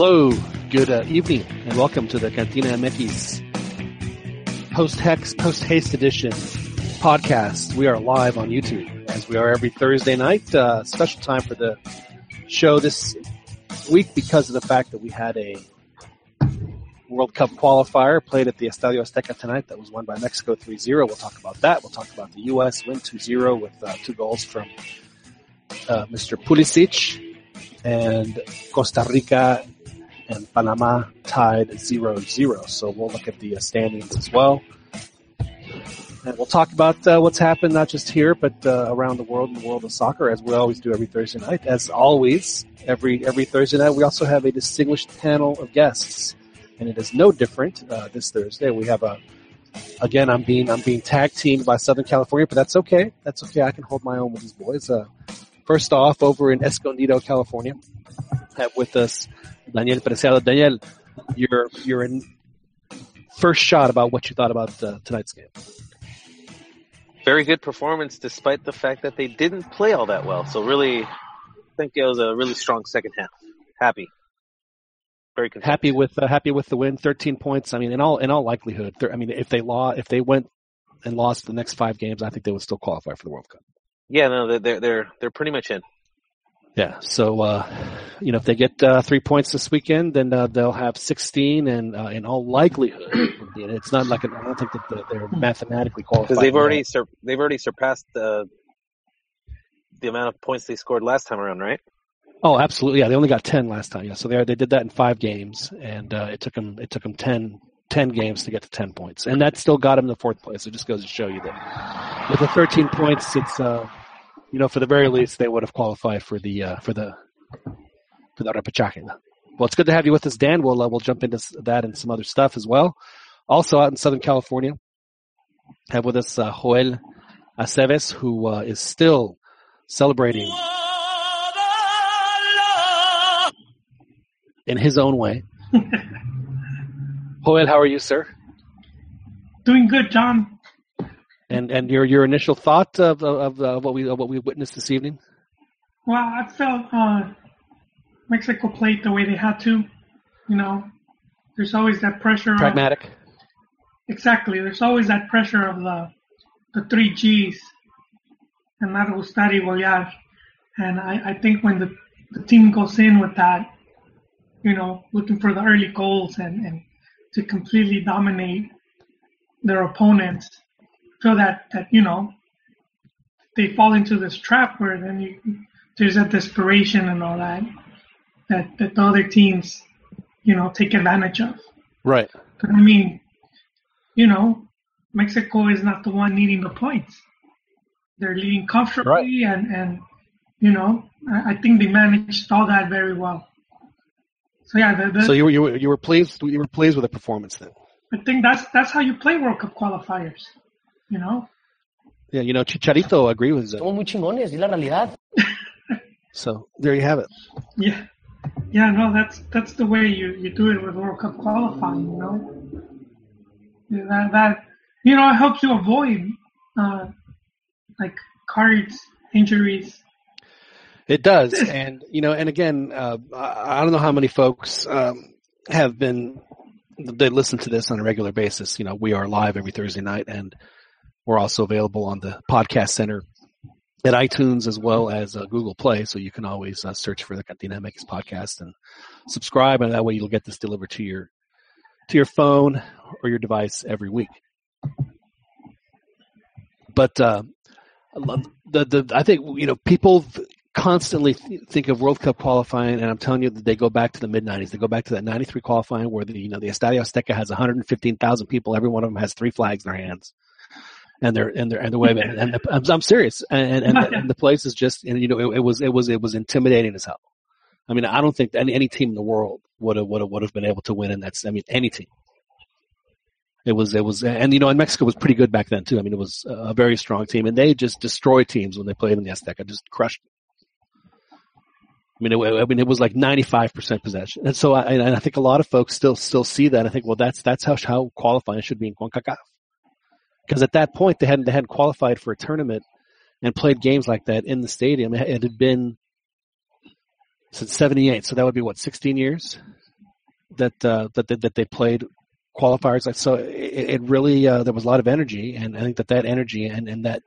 Hello, good uh, evening, and welcome to the Cantina MX post hex post haste edition podcast. We are live on YouTube as we are every Thursday night. Uh, special time for the show this week because of the fact that we had a World Cup qualifier played at the Estadio Azteca tonight that was won by Mexico 3-0. We'll talk about that. We'll talk about the U.S. win 2-0 with uh, two goals from uh, Mr. Pulisic and Costa Rica and Panama tied 0-0. So we'll look at the uh, standings as well. And we'll talk about uh, what's happened not just here, but uh, around the world in the world of soccer, as we always do every Thursday night. As always, every every Thursday night, we also have a distinguished panel of guests, and it is no different uh, this Thursday. We have a again, I'm being I'm being tag teamed by Southern California, but that's okay. That's okay. I can hold my own with these boys. Uh, first off, over in Escondido, California, have with us Daniel Preciado. Daniel, your your first shot about what you thought about uh, tonight's game. Very good performance, despite the fact that they didn't play all that well. So really, I think it was a really strong second half. Happy, very content. happy with uh, happy with the win. Thirteen points. I mean, in all in all likelihood, I mean, if they lost, if they went and lost the next five games, I think they would still qualify for the World Cup. Yeah, no, they're they're, they're pretty much in. Yeah. So, uh, you know, if they get uh, three points this weekend, then uh, they'll have 16, and uh, in all likelihood, it's not like an, I don't think that they're mathematically qualified. Because they've already sur- they've already surpassed the the amount of points they scored last time around, right? Oh, absolutely. Yeah, they only got 10 last time. Yeah, so they they did that in five games, and uh, it took them it took them 10, 10 games to get to 10 points, and that still got them the fourth place. It just goes to show you that with the 13 points, it's uh, you know, for the very least, they would have qualified for the uh, for the for the repechaje. Well, it's good to have you with us, Dan. We'll uh, we'll jump into that and some other stuff as well. Also out in Southern California, have with us uh, Joel Aceves, who uh, is still celebrating in his own way. Joel, how are you, sir? Doing good, John. And and your your initial thought of of, of what we of what we witnessed this evening? Well, I felt uh, Mexico played the way they had to. You know, there's always that pressure. Of, Pragmatic. exactly. There's always that pressure of the the three G's, and that gustar y golear. And I, I think when the, the team goes in with that, you know, looking for the early goals and, and to completely dominate their opponents, so that, that you know they fall into this trap where then you there's a desperation and all that that that the other teams you know take advantage of. Right. But I mean, you know, Mexico is not the one needing the points. They're leading comfortably, and and you know, I, I think they managed all that very well. So yeah, the, the, So you were you were you were pleased you were pleased with the performance then. I think that's that's how you play World Cup qualifiers. You know, Yeah, you know, Chicharito agreed with it. Somos muy chingones, y la realidad. So there you have it. yeah, yeah, no, that's that's the way you you do it with World Cup qualifying. You know, Yeah, that that you know it helps you avoid uh, like cards injuries. It does, and you know, and again, uh, I I don't know how many folks um, have been they listen to this on a regular basis. You know, we are live every Thursday night, and we're also available on the podcast center at iTunes as well as uh, Google Play. So you can always uh, search for the Cantina MX podcast and subscribe, and that way you'll get this delivered to your to your phone or your device every week. But uh, the the I think you know people constantly th- think of World Cup qualifying, and I'm telling you that they go back to the mid '90s. They go back to that '93 qualifying where the you know the Estadio Azteca has 115,000 people. Every one of them has three flags in their hands, and they're and they're and the way. And, and I'm, I'm serious. And and, and, and the place is just and you know it, it was it was it was intimidating as hell. I mean, I don't think any any team in the world would have would have would have been able to win in that. I mean, any team. It was, it was, and you know, and Mexico was pretty good back then too. I mean, it was a very strong team, and they just destroyed teams when they played in the Azteca, just crushed. Them. I mean, it, I mean, it was like ninety five percent possession, and so I, and I think a lot of folks still still see that. I think, well, that's that's how how qualifying should be in Concacaf, because at that point they hadn't they hadn't qualified for a tournament and played games like that in the stadium. It, had been since '78, so that would be what 16 years that uh, that that they played qualifiers. So it, it really uh, there was a lot of energy, and I think that that energy and, and that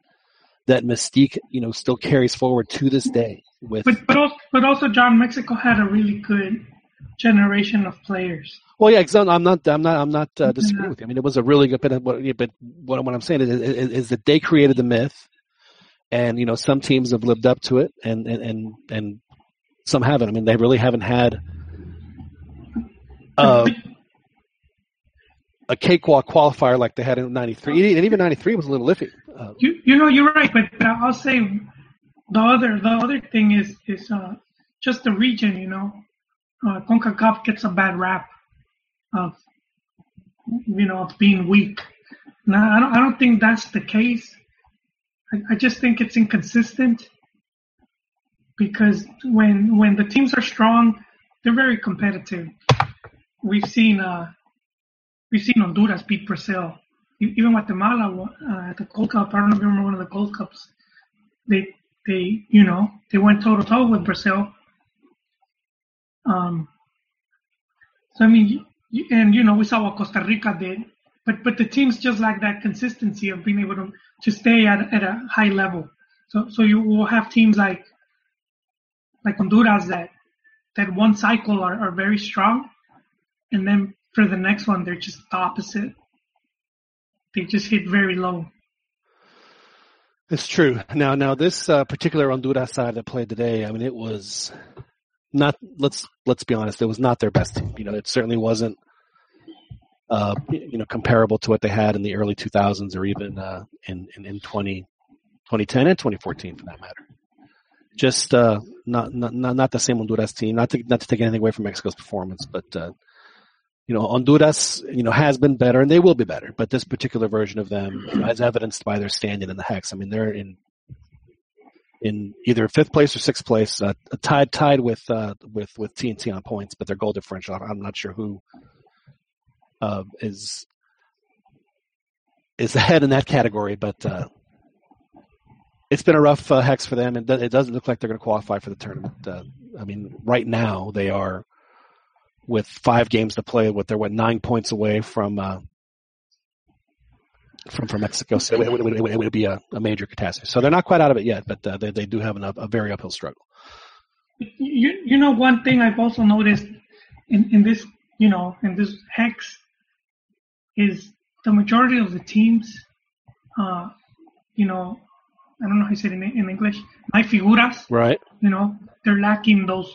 that mystique, you know, still carries forward to this day. With but but also, but also John Mexico had a really good generation of players. Well, yeah, exactly. I'm not, I'm not, I'm not uh, disagreeing with you. I mean, it was a really good. But what, but what, what I'm saying is, is, is, that they created the myth, and you know, some teams have lived up to it, and and and, and some haven't. I mean, they really haven't had. Uh, a cakewalk qualifier like they had in '93, and even '93 was a little iffy. Uh, you, you know, you're right, but I'll say the other the other thing is is uh, just the region. You know, uh, CONCACAF gets a bad rap of you know of being weak. Now, I don't I don't think that's the case. I, I just think it's inconsistent because when when the teams are strong, they're very competitive. We've seen uh, we've seen Honduras beat Brazil. Even Guatemala uh, at the Gold Cup, I don't remember one of the Gold Cups. They they you know they went toe to toe with Brazil. Um, so I mean, and you know we saw what Costa Rica did, but but the teams just like that consistency of being able to to stay at at a high level. So so you will have teams like like Honduras that that one cycle are, are very strong, and then for the next one, they're just the opposite. They just hit very low. It's true. Now, now this uh, particular Honduras side that played today, I mean, it was not. Let's let's be honest. It was not their best team. You know, it certainly wasn't. Uh, you know, comparable to what they had in the early 2000s or even uh, in, in in 20, 2010 and 2014 for that matter. Just uh, not, not not the same Honduras team. Not to not to take anything away from Mexico's performance, but uh, you know, Honduras, you know, has been better and they will be better, but this particular version of them, you know, as evidenced by their standing in the hex, I mean, they're in, in either fifth place or sixth place, uh, tied, tied with, uh, with, with TNT on points, but their goal differential, I'm not sure who, uh, is, is ahead in that category, but, uh, it's been a rough uh, hex for them, and it doesn't look like they're going to qualify for the tournament. Uh, I mean, right now they are with five games to play, with they're what nine points away from uh, from from Mexico. So it, would, it, would, it would be a, a, major catastrophe. So they're not quite out of it yet, but uh, they they do have an, a very uphill struggle. You you know one thing I've also noticed in in this you know in this hex is the majority of the teams, uh, you know, I don't know how you say it in, in English, my figuras. Right. You know, they're lacking those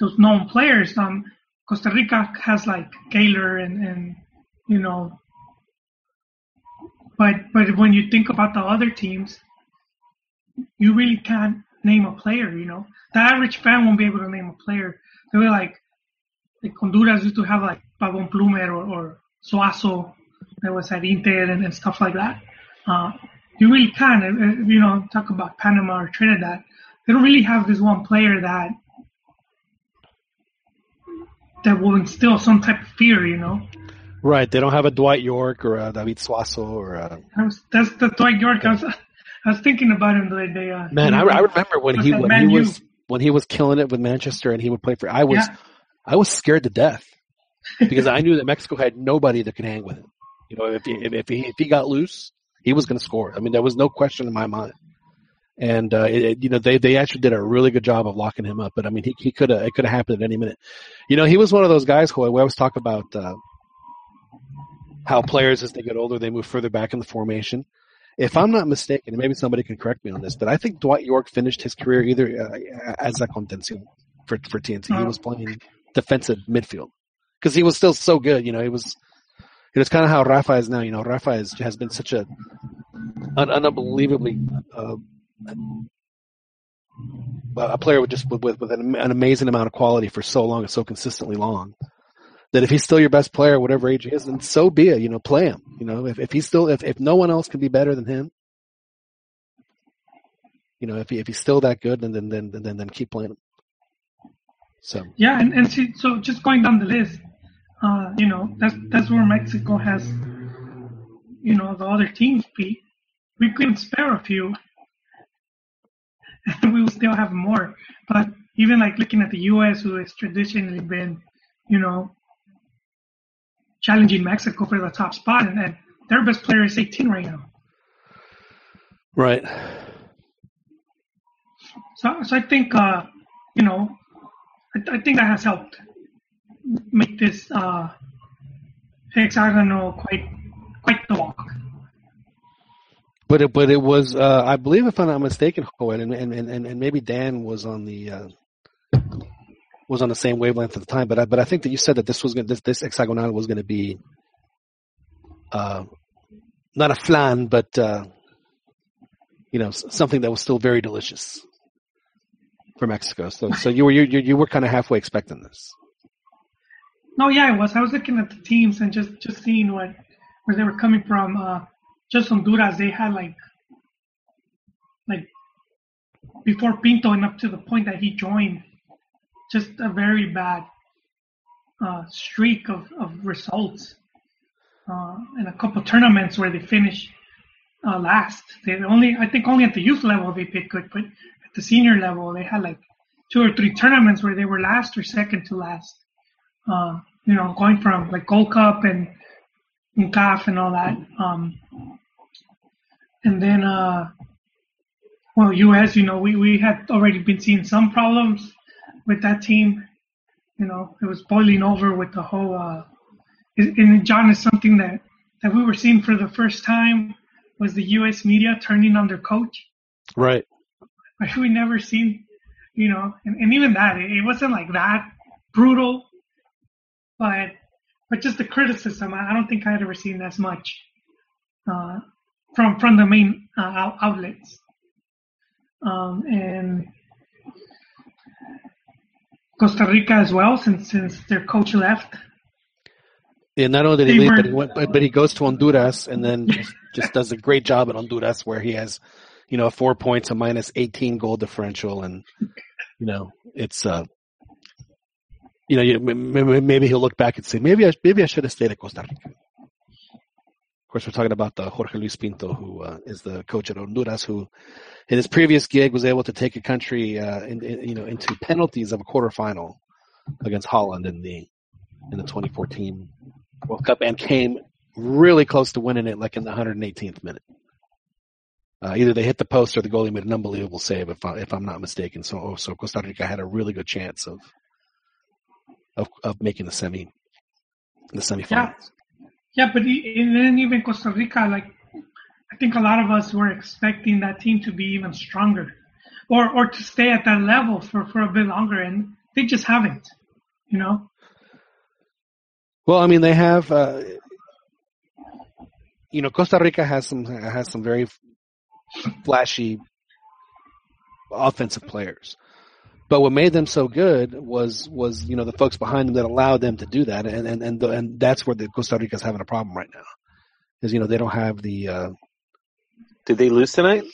those known players. Um, Costa Rica has like Keylor and, and you know, but but when you think about the other teams, you really can't name a player. You know, the average fan won't be able to name a player. They were like, like Honduras used to have like Pavon Plumer or, or Suazo that was at Inter and, and stuff like that. Uh, you really can, uh, you know, talk about Panama or Trinidad. They don't really have this one player that that will instill some type of fear, you know. Right. They don't have a Dwight Yorke or a David Suazo or a... Was, that's the Dwight Yorke. I was, I was thinking about him the other day. Uh, Man, I, I, remember when he when he was when he was killing it with Manchester and he would play for. I was yeah. I was scared to death because I knew that Mexico had nobody that could hang with him. You know, if he, if he if he got loose, he was going to score. I mean, there was no question in my mind and uh, it, you know they they actually did a really good job of locking him up. But I mean, he he could have it could have happened at any minute. You know, he was one of those guys who we always talk about uh, how players as they get older they move further back in the formation. If I'm not mistaken, and maybe somebody can correct me on this, but I think Dwight Yorke finished his career either uh, as a contención for for TNT. He was playing defensive midfield because he was still so good. You know, he was. It was kind of how Rafa is now. You know, Rafa is, has been such a an unbelievably uh, a player with just with, with an, an, amazing amount of quality for so long and so consistently long that if he's still your best player, whatever age he is, then so be it. You know, play him. You know, if, if he's still if, if no one else can be better than him, you know, if he if he's still that good, then then then then, then keep playing him. So yeah, and and see, so just going down the list, uh, you know, that's that's where Mexico has, you know, the other teams beat. We couldn't spare a few and we will still have more. But even like looking at the U.S., who has traditionally been you know, challenging Mexico for the top spot, and, and their best player is 18 right now. Right. So, so I think, uh, you know, I, I think that has helped make this uh, hexagonal quite quite the walk. But it, but it was, uh, I believe, if I'm not mistaken, Joel, and, and, and, and maybe Dan was on the uh, was on the same wavelength at the time. But I, but I think that you said that this was gonna, this this hexagonal was going to be uh, not a flan, but uh, you know something that was still very delicious for Mexico. So so you were you you were kind of halfway expecting this. No, yeah, I was. I was looking at the teams and just just seeing what where they were coming from. Uh, just Honduras, they had like like before Pinto and up to the point that he joined, just a very bad uh, streak of, of results uh, and a couple tournaments where they finished uh, last. They only, I think, only at the youth level they did good, but at the senior level they had like two or three tournaments where they were last or second to last. Uh, you know, going from like Gold Cup and, and CAF and all that. Um, and then, uh, well, U.S. You know, we we had already been seeing some problems with that team. You know, it was boiling over with the whole. Uh, and John is something that that we were seeing for the first time was the U.S. media turning on their coach. Right. We never seen, you know, and, and even that it, it wasn't like that brutal, but but just the criticism. I don't think I had ever seen as much uh, from from the main uh, outlets. Um, and Costa Rica as well, since since their coach left. Yeah, not only did he leave, but he, went, but, he goes to Honduras and then just, just does a great job at Honduras, where he has, you know, four points, a minus eighteen goal differential, and you know, it's uh, you know, maybe he'll look back and say, maybe I maybe I should have stayed at Costa Rica. Course, we're talking about the Jorge Luis Pinto, who uh, is the coach at Honduras, who in his previous gig was able to take a country, uh, in, in, you know, into penalties of a quarterfinal against Holland in the in the 2014 World Cup, and came really close to winning it, like in the 118th minute. Uh, either they hit the post or the goalie made an unbelievable save, if, I, if I'm not mistaken. So, oh, so Costa Rica had a really good chance of of, of making the semi, the semifinals. Yeah, yeah, but then even Costa Rica, like I think a lot of us were expecting that team to be even stronger, or or to stay at that level for for a bit longer, and they just haven't. You know. Well, I mean, they have. Uh, you know, Costa Rica has some has some very flashy offensive players. But what made them so good was was you know the folks behind them that allowed them to do that, and and and, the, and that's where the Costa Rica's having a problem right now, is you know they don't have the uh, did they lose tonight?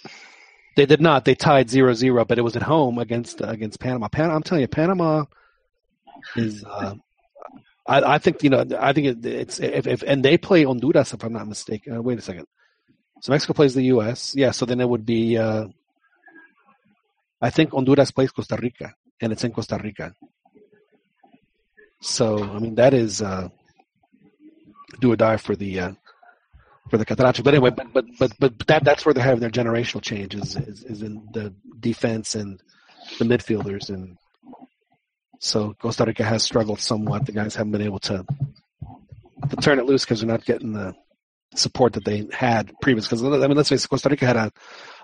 They did not. They tied 0-0, but it was at home against uh, against Panama. Pan- I'm telling you, Panama is. Uh, I, I, think you know. I think it, it's if, if and they play Honduras if I'm not mistaken. Uh, wait a second. So Mexico plays the U.S. Yeah, so then it would be. Uh, I think Honduras plays Costa Rica, and it's in Costa Rica. So I mean that is uh, do or die for the uh, for the Catracho. But anyway, but but but but that that's where they're having their generational changes is, is in the defense and the midfielders, and so Costa Rica has struggled somewhat. The guys haven't been able to to turn it loose because they're not getting the support that they had previous. Because I mean, let's face it, Costa Rica had a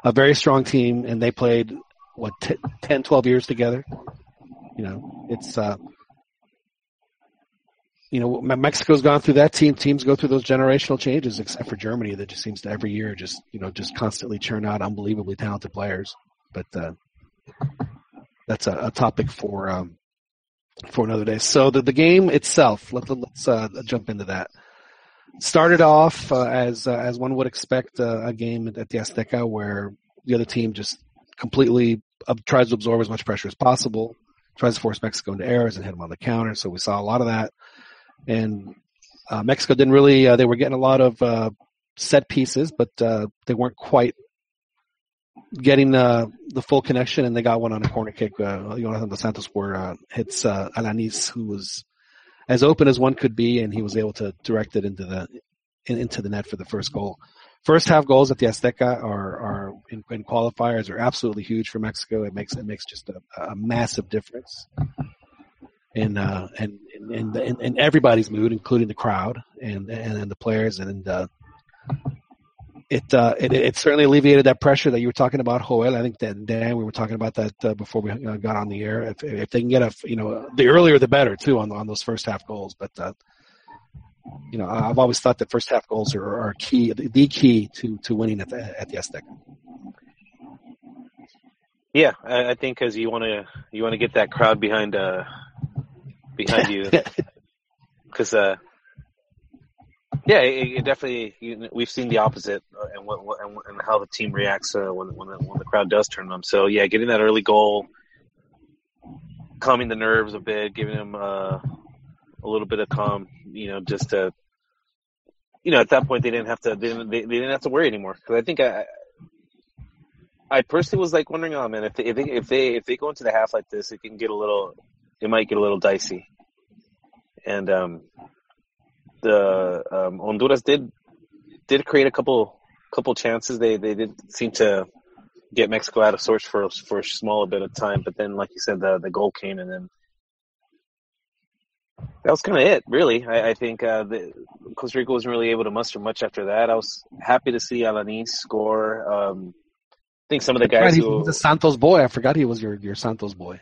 a very strong team, and they played what t- 10, 12 years together. You know, it's uh, you know, Mexico's gone through that. Team teams go through those generational changes, except for Germany, that just seems to every year just you know just constantly churn out unbelievably talented players. But uh, that's a, a topic for um, for another day. So the the game itself, let, us uh, jump into that. Started off uh, as uh, as one would expect uh, a game at the Azteca, where the other team just completely tries to absorb as much pressure as possible, tries to force Mexico into errors and hit them on the counter. So we saw a lot of that and uh, Mexico didn't really. Uh, they were getting a lot of uh, set pieces, but uh, they weren't quite getting the full connection. And they got one on a corner kick. Uh, Jonathan dos Santos where uh, hits uh, Alanis, who was as open as one could be, and he was able to direct it into the in, into the net for the first goal. First half goals at the Azteca are are in, in qualifiers are absolutely huge for Mexico. It makes it makes just a, a massive difference in uh, and in, in, in, everybody's mood, including the crowd and and, and the players, and uh, it, uh, it it certainly alleviated that pressure that you were talking about, Joel. I think that Dan, we were talking about that uh, before we uh, got on the air. If if they can get a you know the earlier the better too on on those first half goals, but. You know, I've always thought that first half goals are, are key, the key to, to winning at the at the Azteca. Yeah, I, I think because you want to you want to get that crowd behind uh behind you because uh yeah, it, it definitely. You, we've seen the opposite, uh, and what, what and, and, how the team reacts uh, when when the, when the crowd does turn them. So yeah, getting that early goal, calming the nerves a bit, giving them uh, a little bit of calm. You know, just to, you know, at that point they didn't have to they didn't they, they didn't have to worry anymore. Because I think I, I personally was like wondering, oh man, if they, if they if they if they go into the half like this, it can get a little, it might get a little dicey. And um, the um, Honduras did did create a couple couple chances. They they did seem to get Mexico out of sorts for for a small bit of time, but then, like you said, the the goal came, and then that was kind of it, really. I, I think uh, the, Costa Rica wasn't really able to muster much after that. I was happy to see Alanis score. Um, I think some of the guys right, who Santos boy. I forgot he was your your Santos boy.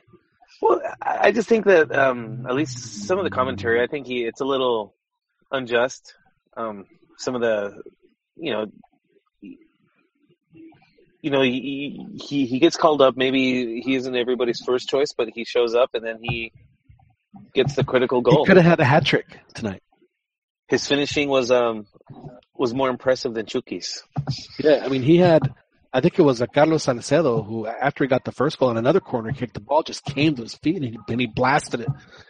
Well, I just think that um, at least some of the commentary, I think he it's a little unjust. Um, some of the, you know, you know, he, he he gets called up. Maybe he isn't everybody's first choice, but he shows up and then he gets the critical goal. He could have had a hat trick tonight. His finishing was um was more impressive than Chucky's. Yeah, I mean, he had I think it was a Carlos Salcedo who, after he got the first goal on another corner kick, the ball just came to his feet and he, and he blasted it.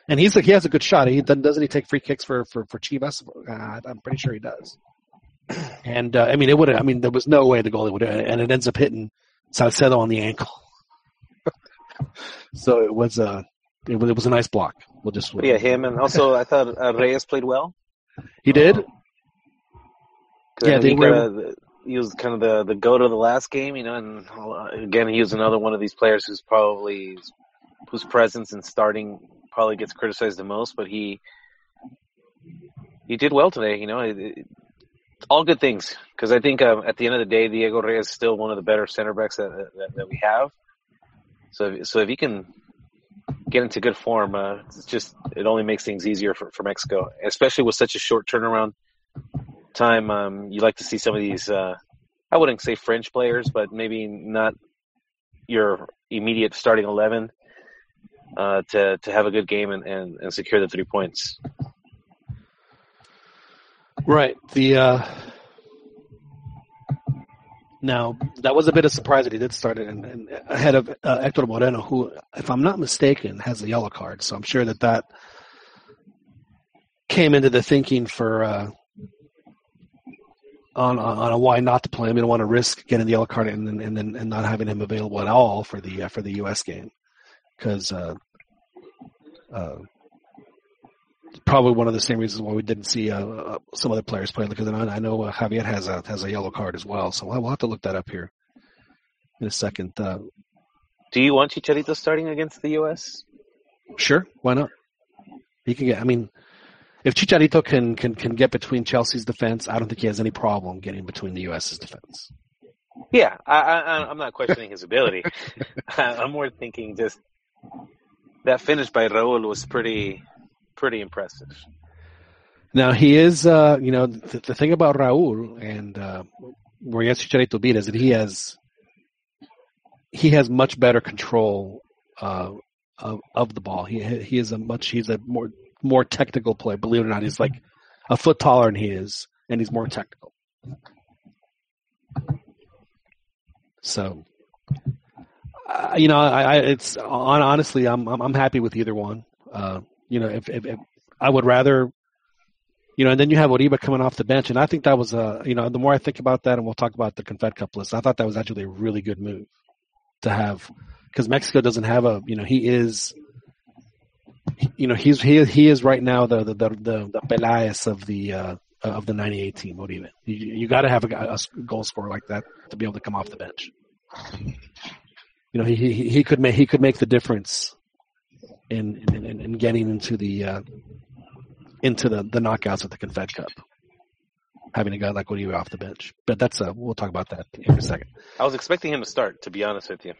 And he's like, he has a good shot. He doesn't he take free kicks for for for Chivas? Uh, I'm pretty sure he does. And uh, I mean, it would. I mean, there was no way the goalie would, and it ends up hitting Salcedo on the ankle. so it was a uh, it was, it was a nice block. We'll just yeah, him and also I thought uh, Reyes played well. He did. Uh, yeah, they were he was kind of the the goat of the last game, you know. And again, he was another one of these players who's probably whose presence and starting probably gets criticized the most, but he he did well today. You know, it, it, all good things because I think um, at the end of the day, Diego Reyes is still one of the better center backs that that, that we have. So so if he can get into good form, uh, it's just it only makes things easier for, for Mexico, especially with such a short turnaround time, um, you like to see some of these. Uh, I wouldn't say French players, but maybe not your immediate starting eleven uh, to to have a good game and, and, and secure the three points. Right. The uh, now that was a bit of surprise that he did start it and, and ahead of uh, Hector Moreno, who, if I'm not mistaken, has a yellow card. So I'm sure that that came into the thinking for uh, on on a why not to play him. You don't want to risk getting the yellow card and and then and not having him available at all for the uh, for the U.S. game because uh, uh, probably one of the same reasons why we didn't see uh, uh some other players play because I know uh, Javier has a has a yellow card as well. So we'll have to look that up here in a second. Uh, Do you want Chicharito starting against the U.S.? Sure, why not? He can get. I mean, if Chicharito can, can, can get between Chelsea's defense, I don't think he has any problem getting between the U.S.'s defense. Yeah, I, I, I'm not questioning his ability. I'm more thinking just that finish by Raul was pretty, pretty impressive. Now he is, uh, you know, the, the thing about Raul and uh, has Chicharito beat is that he has he has much better control uh, of, of the ball. He he is a much he's a more more technical player. Believe it or not, he's like a foot taller than he is, and he's more technical. So, uh, you know, I, I it's on, honestly, I'm, I'm, I'm happy with either one. Uh, you know, if, if, if, I would rather, you know, and then you have Oribe coming off the bench, and I think that was a, you know, the more I think about that, and we'll talk about the Confed Cup list, I thought that was actually a really good move to have because Mexico doesn't have a, you know, he is you know, he's he he is right now the the the the, the Peláez of the uh, of the '98 team. Mean? You, you got to have a, a, goal scorer like that to be able to come off the bench. You know, he he, he could make he could make the difference in in, in getting into the uh, into the, the knockouts of the Confed Cup. Having a guy like Oribe off the bench, but that's uh, we'll talk about that in a second. I was expecting him to start, to be honest with you.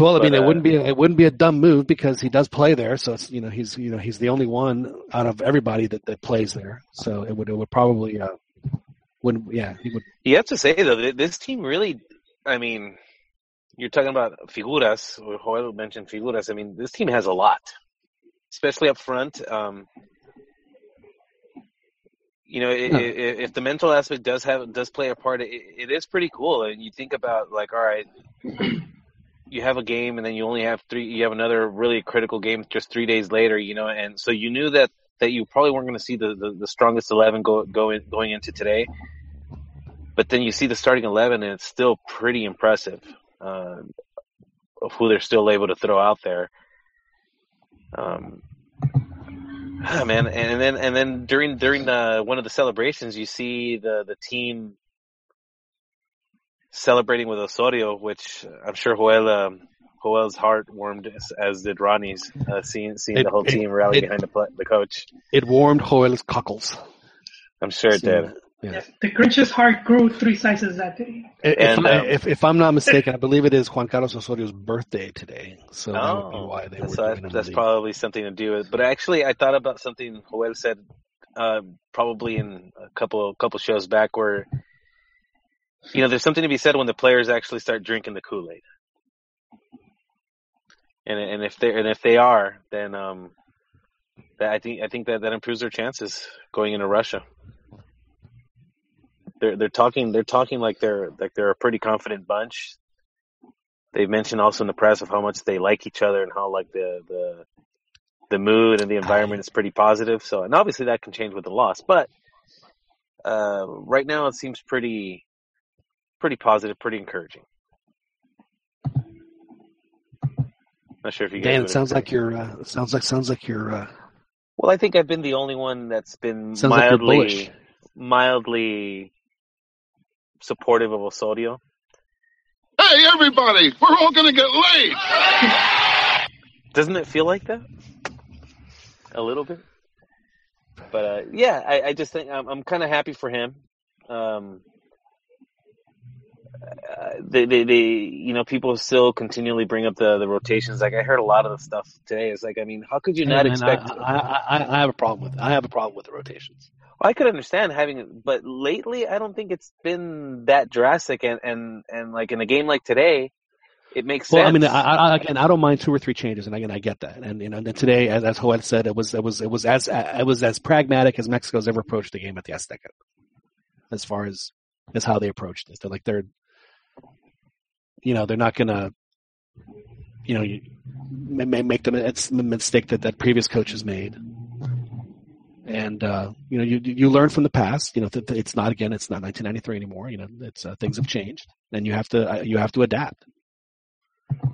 Well, I mean, it wouldn't be it wouldn't be a dumb move because he does play there. So it's you know he's you know he's the only one out of everybody that, that plays there. So it would it would probably uh wouldn't yeah he would. You have to say though that this team really, I mean, you're talking about figuras. Or Joel mentioned figuras. I mean, this team has a lot, especially up front. Um, you know, huh. if, if, the mental aspect does have does play a part, it, it is pretty cool. And you think about like, all right, you have a game and then you only have three you have another really critical game just three days later you know and so you knew that that you probably weren't going to see the, the, the strongest 11 go, go in, going into today but then you see the starting 11 and it's still pretty impressive uh, of who they're still able to throw out there um, man and then and then during during the, one of the celebrations you see the the team celebrating with Osorio, which I'm sure Joel, um, Joel's heart warmed as, as did Ronnie's, uh, seeing seeing it, the whole it, team rally it, behind the, the coach. It warmed Joel's cockles. I'm sure it did. Yeah. The Grinch's heart grew three sizes that day. If, and, I, um, if, if, I'm not mistaken, I believe it is Juan Carlos Osorio's birthday today, so that would be oh, why they were. So that's, that's probably something to do with. But actually, I thought about something Joel said, uh, probably in a couple couple shows back, where you know, there's something to be said when the players actually start drinking the Kool Aid. And and if they and if they are, then um, that I think I think that that improves their chances going into Russia. They're they're talking they're talking like they're like they're a pretty confident bunch. They've mentioned also in the press of how much they like each other and how like the the the mood and the environment is pretty positive. So and obviously that can change with the loss, but uh, right now it seems pretty pretty positive, pretty encouraging. Not sure if you. Dan, it sounds like you're. Uh, sounds like sounds like you're. Uh, well, I think I've been the only one that's been mildly, like mildly supportive of Osorio. Hey, everybody! We're all gonna get laid. Doesn't it feel like that? A little bit. But uh, yeah, I, I, just think I'm, I'm kind of happy for him. Um, they, they, they, you know, people still continually bring up the, the rotations. Like I heard a lot of the stuff today. It's like, I mean, how could you not expect? I, I, I, have a problem with. I have a problem with the rotations. I could understand having it, but lately I don't think it's been that drastic. And and and like in a game like today, it makes well, sense. I mean, I, I, again, I don't mind two or three changes, and again, I get that. And you know, and today, as as Joel said, it was it was it was as it was as pragmatic as Mexico's ever approached the game at the Azteca, as far as as how they approached this. They're like they're you know they're not going to you know you, make the, the mistake that that previous coaches made and uh, you know you you learn from the past you know that it's not again it's not 1993 anymore you know it's uh, things have changed and you have to uh, you have to adapt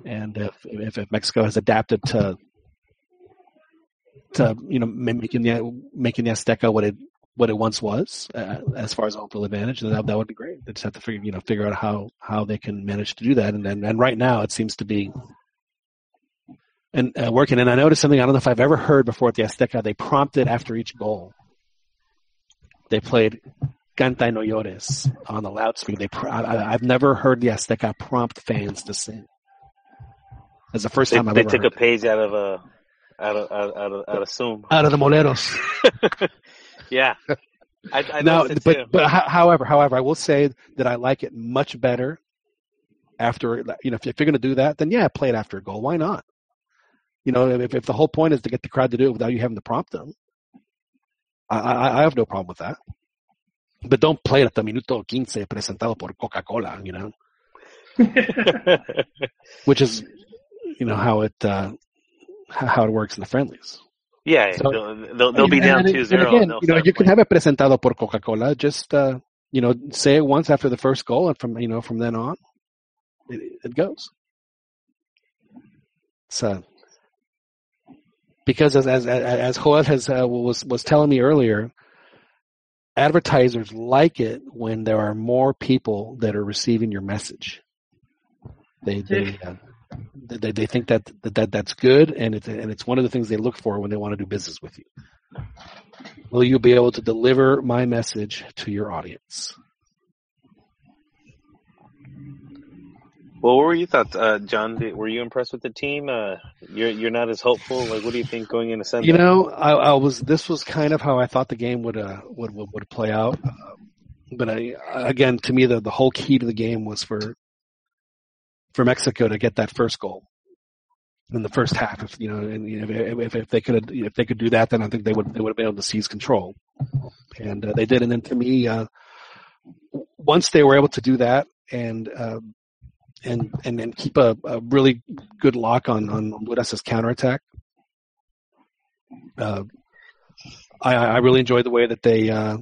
and if, if, if Mexico has adapted to to you know making the making the Azteca what it what it once was uh, as far as home field advantage, then that, that would be great. They just have to figure, you know, figure out how, how they can manage to do that. And, and, and right now it seems to be and uh, working. And I noticed something I don't know if I've ever heard before at the Azteca. They prompted after each goal. They played Canta no llores on the loudspeaker. They pr- I, have never heard the Azteca prompt fans to sing. It's the first they, time I've they ever took heard a page out of a out of out of, out of Zoom. Out of the Moleros. Yeah. I, I now, but but however, however, I will say that I like it much better after you know if, if you're going to do that, then yeah, play it after a goal. Why not? You know, if, if the whole point is to get the crowd to do it without you having to prompt them, I, I, I have no problem with that. But don't play it at the minuto quince presentado por Coca Cola, you know, which is you know how it uh, how it works in the friendlies. Yeah, so, they'll, they'll, they'll be down 2 0. Again, you know, you can have it presentado por Coca Cola. Just, uh, you know, say it once after the first goal, and from, you know, from then on, it, it goes. So, because as as as Joel has uh, was was telling me earlier, advertisers like it when there are more people that are receiving your message. They they uh, they, they think that, that that's good, and it's and it's one of the things they look for when they want to do business with you. Will you be able to deliver my message to your audience? Well, what were your thoughts, uh, John? Were you impressed with the team? Uh, you're you're not as hopeful. Like, what do you think going into Sunday? You know, I, I was. This was kind of how I thought the game would uh, would, would would play out. Um, but I, again, to me, the the whole key to the game was for for Mexico to get that first goal in the first half. If you know, and if, if, if they could if they could do that, then I think they would they would have been able to seize control, and uh, they did. And then to me, uh, once they were able to do that, and uh, and and and keep a, a really good lock on on Honduras' counterattack. Uh, I, I really enjoyed the way that they, uh,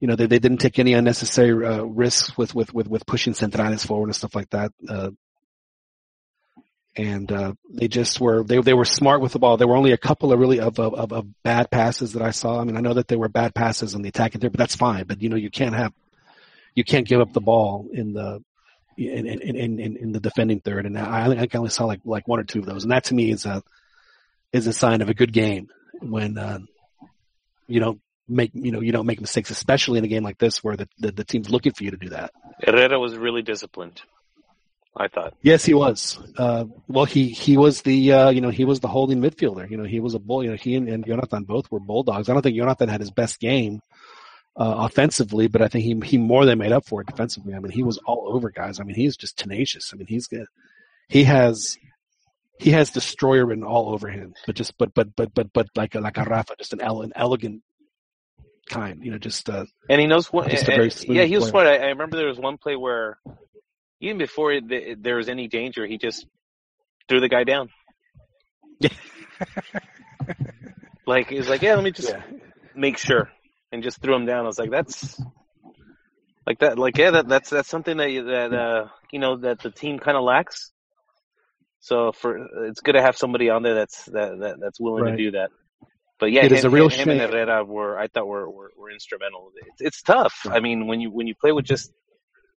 you know, they, they didn't take any unnecessary uh, risks with, with, with, with pushing Centrales forward and stuff like that. Uh, and uh, they just were they they were smart with the ball. There were only a couple of really of, of of bad passes that I saw. I mean, I know that there were bad passes in the attacking there, but that's fine. But you know, you can't have you can't give up the ball in the in in, in, in the defending third, and I, I only saw like like one or two of those, and that to me is a is a sign of a good game when uh, you don't make you know you don't make mistakes, especially in a game like this where the, the, the team's looking for you to do that. Herrera was really disciplined. I thought. Yes, he was. Uh, well, he he was the uh, you know he was the holding midfielder. You know he was a bull. You know he and, and Jonathan both were bulldogs. I don't think Jonathan had his best game uh, offensively, but I think he he more than made up for it defensively. I mean, he was all over guys. I mean, he's just tenacious. I mean, he's good. He has he has destroyer written all over him, but just but but but but but like a, like a Rafa, just an, ele- an elegant kind. You know, just uh, and he knows what. Just a very yeah, he was player. smart. I, I, remember there was one play where even before the, there was any danger, he just threw the guy down. Yeah. like he's like, yeah, let me just yeah. make sure and just threw him down. I was like, that's like that, like yeah, that, that's that's something that that uh, you know that the team kind of lacks. So for it's good to have somebody on there that's that, that that's willing right. to do that. But yeah, it him, is a real him, him and Herrera were I thought were were, were instrumental. It's, it's tough. Right. I mean, when you when you play with just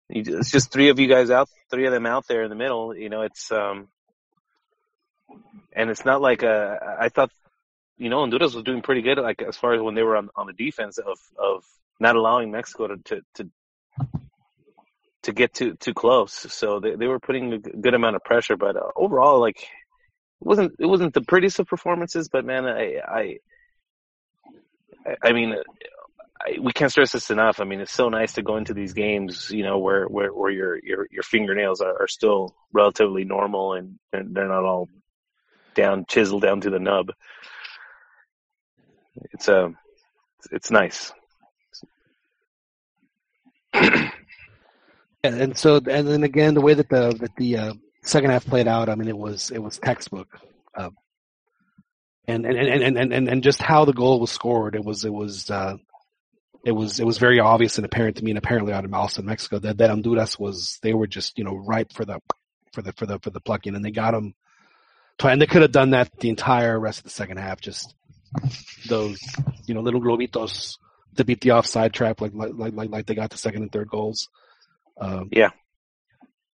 it's just three of you guys out, three of them out there in the middle. You know, it's um, and it's not like a. I thought you know, Honduras was doing pretty good, like as far as when they were on, on the defense of of not allowing Mexico to to to, to get too too close. So they they were putting a good amount of pressure, but uh, overall, like it wasn't it wasn't the prettiest of performances. But man, I I I mean. I, we can't stress this enough. I mean, it's so nice to go into these games, you know, where where, where your your your fingernails are, are still relatively normal and, and they're not all down chiseled down to the nub it's a uh, it's nice. and so and then again the way that the that the uh, second half played out, I mean it was it was textbook. Uh, and, and, and, and, and, and just how the goal was scored, it was, it was, uh, it was, it was very obvious and apparent to me and apparently out in Mexico that, that Honduras was, they were just, you know, ripe for the, for the, for the, for the plucking and they got them. And they could have done that the entire rest of the second half, just those you know little globitos to beat the offside trap like like like like they got the second and third goals. Um, yeah.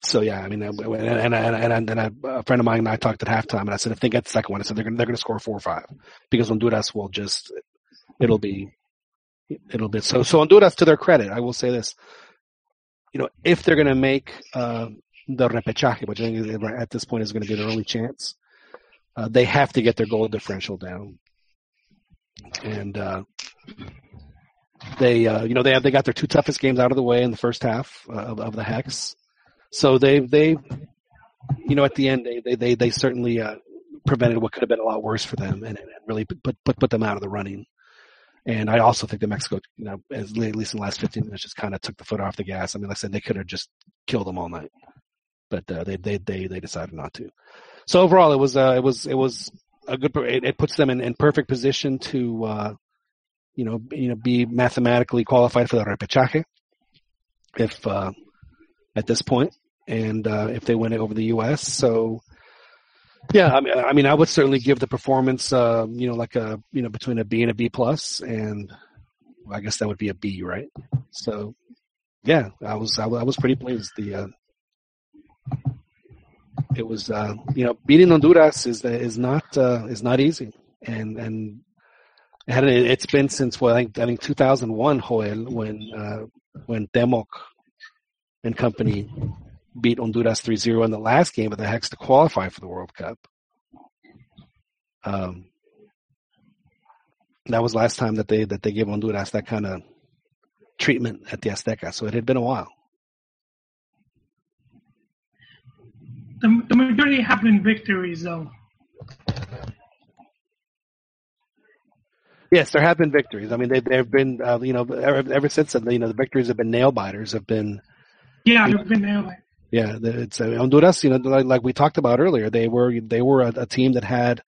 So yeah, I mean, and and and, and, and a friend of mine and I talked at halftime, and I said if they get the second one, I said they're gonna, they're going to score four or five because Honduras will just it'll be it'll be so so Honduras to their credit, I will say this, you know, if they're going to make uh, the repechaje, which I think at this point is going to be their only chance, uh, they have to get their goal differential down and uh, they uh, you know they have they got their two toughest games out of the way in the first half uh, of, of the hex, so they they you know at the end they they they, they certainly uh, prevented what could have been a lot worse for them and, and really put put put them out of the running. And I also think that Mexico, you know, at least in the last 15 minutes, just kind of took the foot off the gas. I mean, like I said, they could have just killed them all night, but uh, they they they they decided not to. So overall, it was uh, it was it was a good. It, it puts them in, in perfect position to, uh, you know, you know, be mathematically qualified for the repechaje. If uh, at this point, and uh, if they win it over the U.S., so Yeah, I mean, I mean, I would certainly give the performance, uh, you know, like a, you know, between a B and a B plus, and I guess that would be a B, right? So, yeah, I was, I, I was pretty pleased. The, uh, it was, uh, you know, beating Honduras is is not uh, is not easy, and and it's been since well, I think I think 2001, Joel, when uh, when Temoc and company beat Honduras 3-0 in the last game of the Hex to qualify for the World Cup. Um, that was last time that they that they gave Honduras that kind of treatment at the Azteca. So it had been a while. The, the majority have been victories, though. Yes, there have been victories. I mean, they they've been uh, you know ever, ever since then, you know the victories have been nail biters. Have been yeah, they've been nail biters. Yeah, it's uh, Honduras. You know, like, like, we talked about earlier, they were they were a, a, team that had,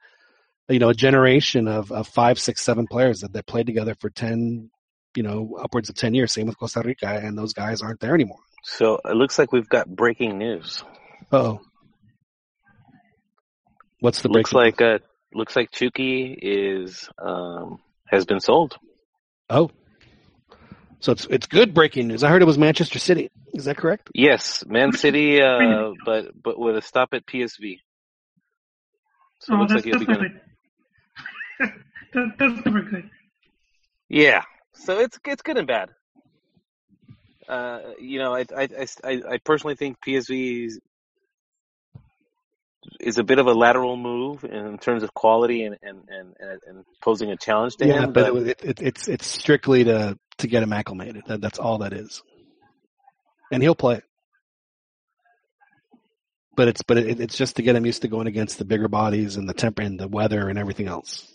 you know, a generation of, of five, six, seven players that, that played together for ten, you know, upwards of ten years. Same with Costa Rica, and those guys aren't there anymore. So it looks like we've got breaking news. Oh, what's the looks like uh, looks like Chucky is um, has been sold. Oh, so it's it's good breaking news. I heard it was Manchester City. Is that correct? Yes, Man City, uh, but but with a stop at PSV. So oh, it looks like he'll be going. that, that's never good. Yeah, so it's it's good and bad. Uh, you know, I, I, I, I personally think PSV is, a bit of a lateral move in terms of quality and and, and, and posing a challenge to yeah, him. but, but it, it, it's it's strictly to to get him acclimated. That, that's all that is, and he'll play. But it's but it, it's just to get him used to going against the bigger bodies and the temper and the weather and everything else.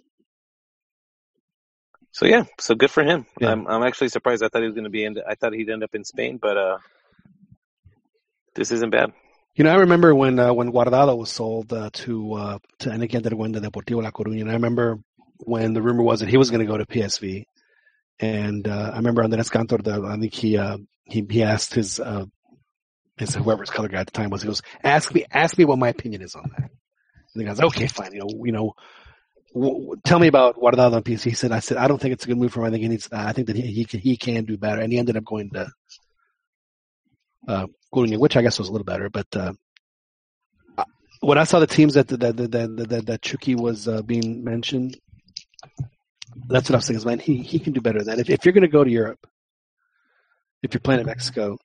So yeah, so good for him. Yeah. I'm I'm actually surprised. I thought he was going to be in. I thought he'd end up in Spain, but uh, this isn't bad. You know, I remember when uh, when Guardado was sold uh, to uh, to Terwenda Deportivo La Coruña. And I remember when the rumor was that he was going to go to PSV, and uh, I remember Andres Cantor, I think he, uh, he, he asked his, uh, his, whoever's color guy at the time was, he goes, ask me, ask me what my opinion is on that. And the guy's, okay, fine. You know, you know, w- tell me about Guardado on PC. He said, I said, I don't think it's a good move for him. I think he needs, I think that he, he can, he can do better. And he ended up going to, uh, which I guess was a little better, but, uh, when I saw the teams that that that that, that, that Chucky was uh, being mentioned, that's what I was thinking. Man, he he can do better than that. If if you're going to go to Europe, if you're playing in Mexico,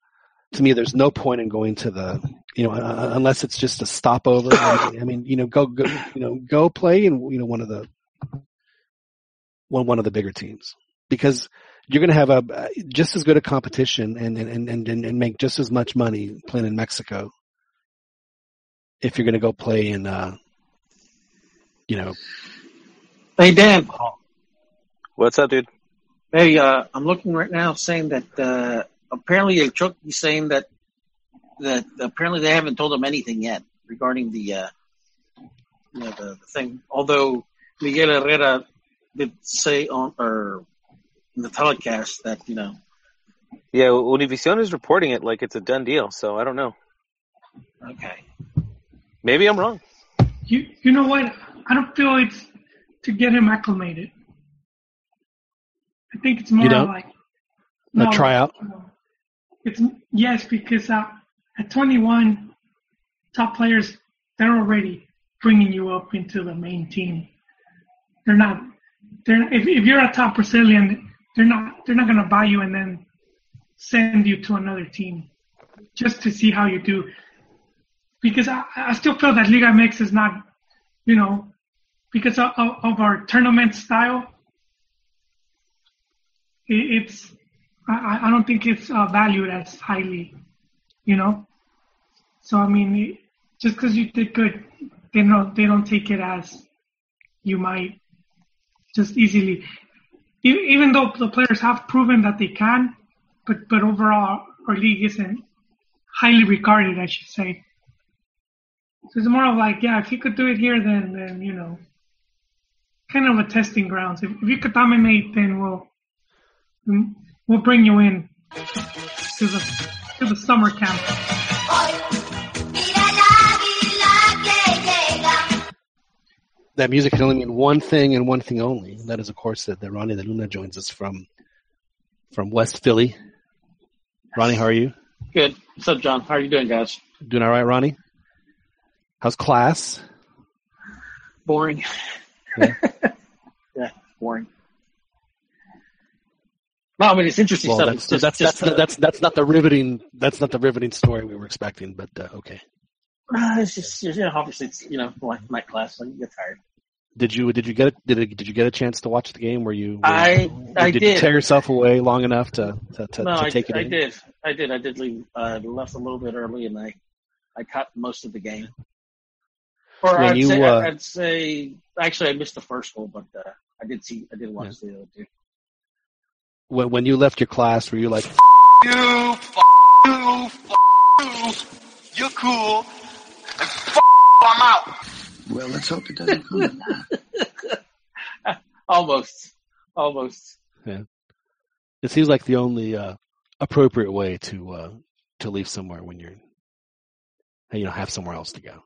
to me, there's no point in going to the you know uh, unless it's just a stopover. I mean, you know, go go you know go play in you know one of the one one of the bigger teams because you're going to have a just as good a competition and and and and and make just as much money playing in Mexico if you're going to go play in uh you know. Hey Dan. What's up, dude? Hey, uh, I'm looking right now saying that uh, apparently Chuck is saying that that apparently they haven't told him anything yet regarding the uh, you know the, the thing. Although Miguel Herrera did say on or in the telecast that you know. Yeah, Univision is reporting it like it's a done deal, so I don't know. Okay. Maybe I'm wrong. You you know what? I don't feel it's to get him acclimated. I think it's more like no, a tryout. It's yes, because uh, at 21, top players they're already bringing you up into the main team. They're not. They're if, if you're a top Brazilian, they're not. They're not going to buy you and then send you to another team just to see how you do. Because I, I still feel that Liga MX is not, you know, because of, of our tournament style it's I, I don't think it's uh, valued as highly, you know. So I mean, just because you did good, they don't they don't take it as you might just easily. Even though the players have proven that they can, but but overall our league isn't highly regarded, I should say. So it's more of like, yeah, if you could do it here, then then you know, kind of a testing grounds. If, if you could dominate, then we'll We'll bring you in to the to the summer camp. That music can only mean one thing and one thing only. And that is, of course, that, that Ronnie De Luna joins us from from West Philly. Ronnie, how are you? Good. What's up, John? How are you doing, guys? Doing all right, Ronnie? How's class? Boring. Yeah. yeah, boring. No, I mean it's interesting Well, stuff. that's, It's just- that's, just, that's, uh, that's, that's not the riveting, that's not the riveting story we were expecting, but uh, okay. uh, it's just you know, obviously it's you know like night class, so you get tired. Did you, did you get, did, it, did you get a chance to watch the game? Were you, were I you- I did, did. you tear yourself away long enough to, to, to, no, to I, take it I in? did. I did. I did leave. Uh, left a little bit early, and I I caught most of the game. Or When I'd, you, say, uh, I'd say actually I missed the first goal, but uh, I did see. I did watch the other two. When, when you left your class, were you like, you, f you, f you, you're cool, and f I'm out. Well, let's hope it doesn't come to that. Almost, almost. Yeah. It seems like the only uh, appropriate way to uh, to leave somewhere when you're you know have somewhere else to go.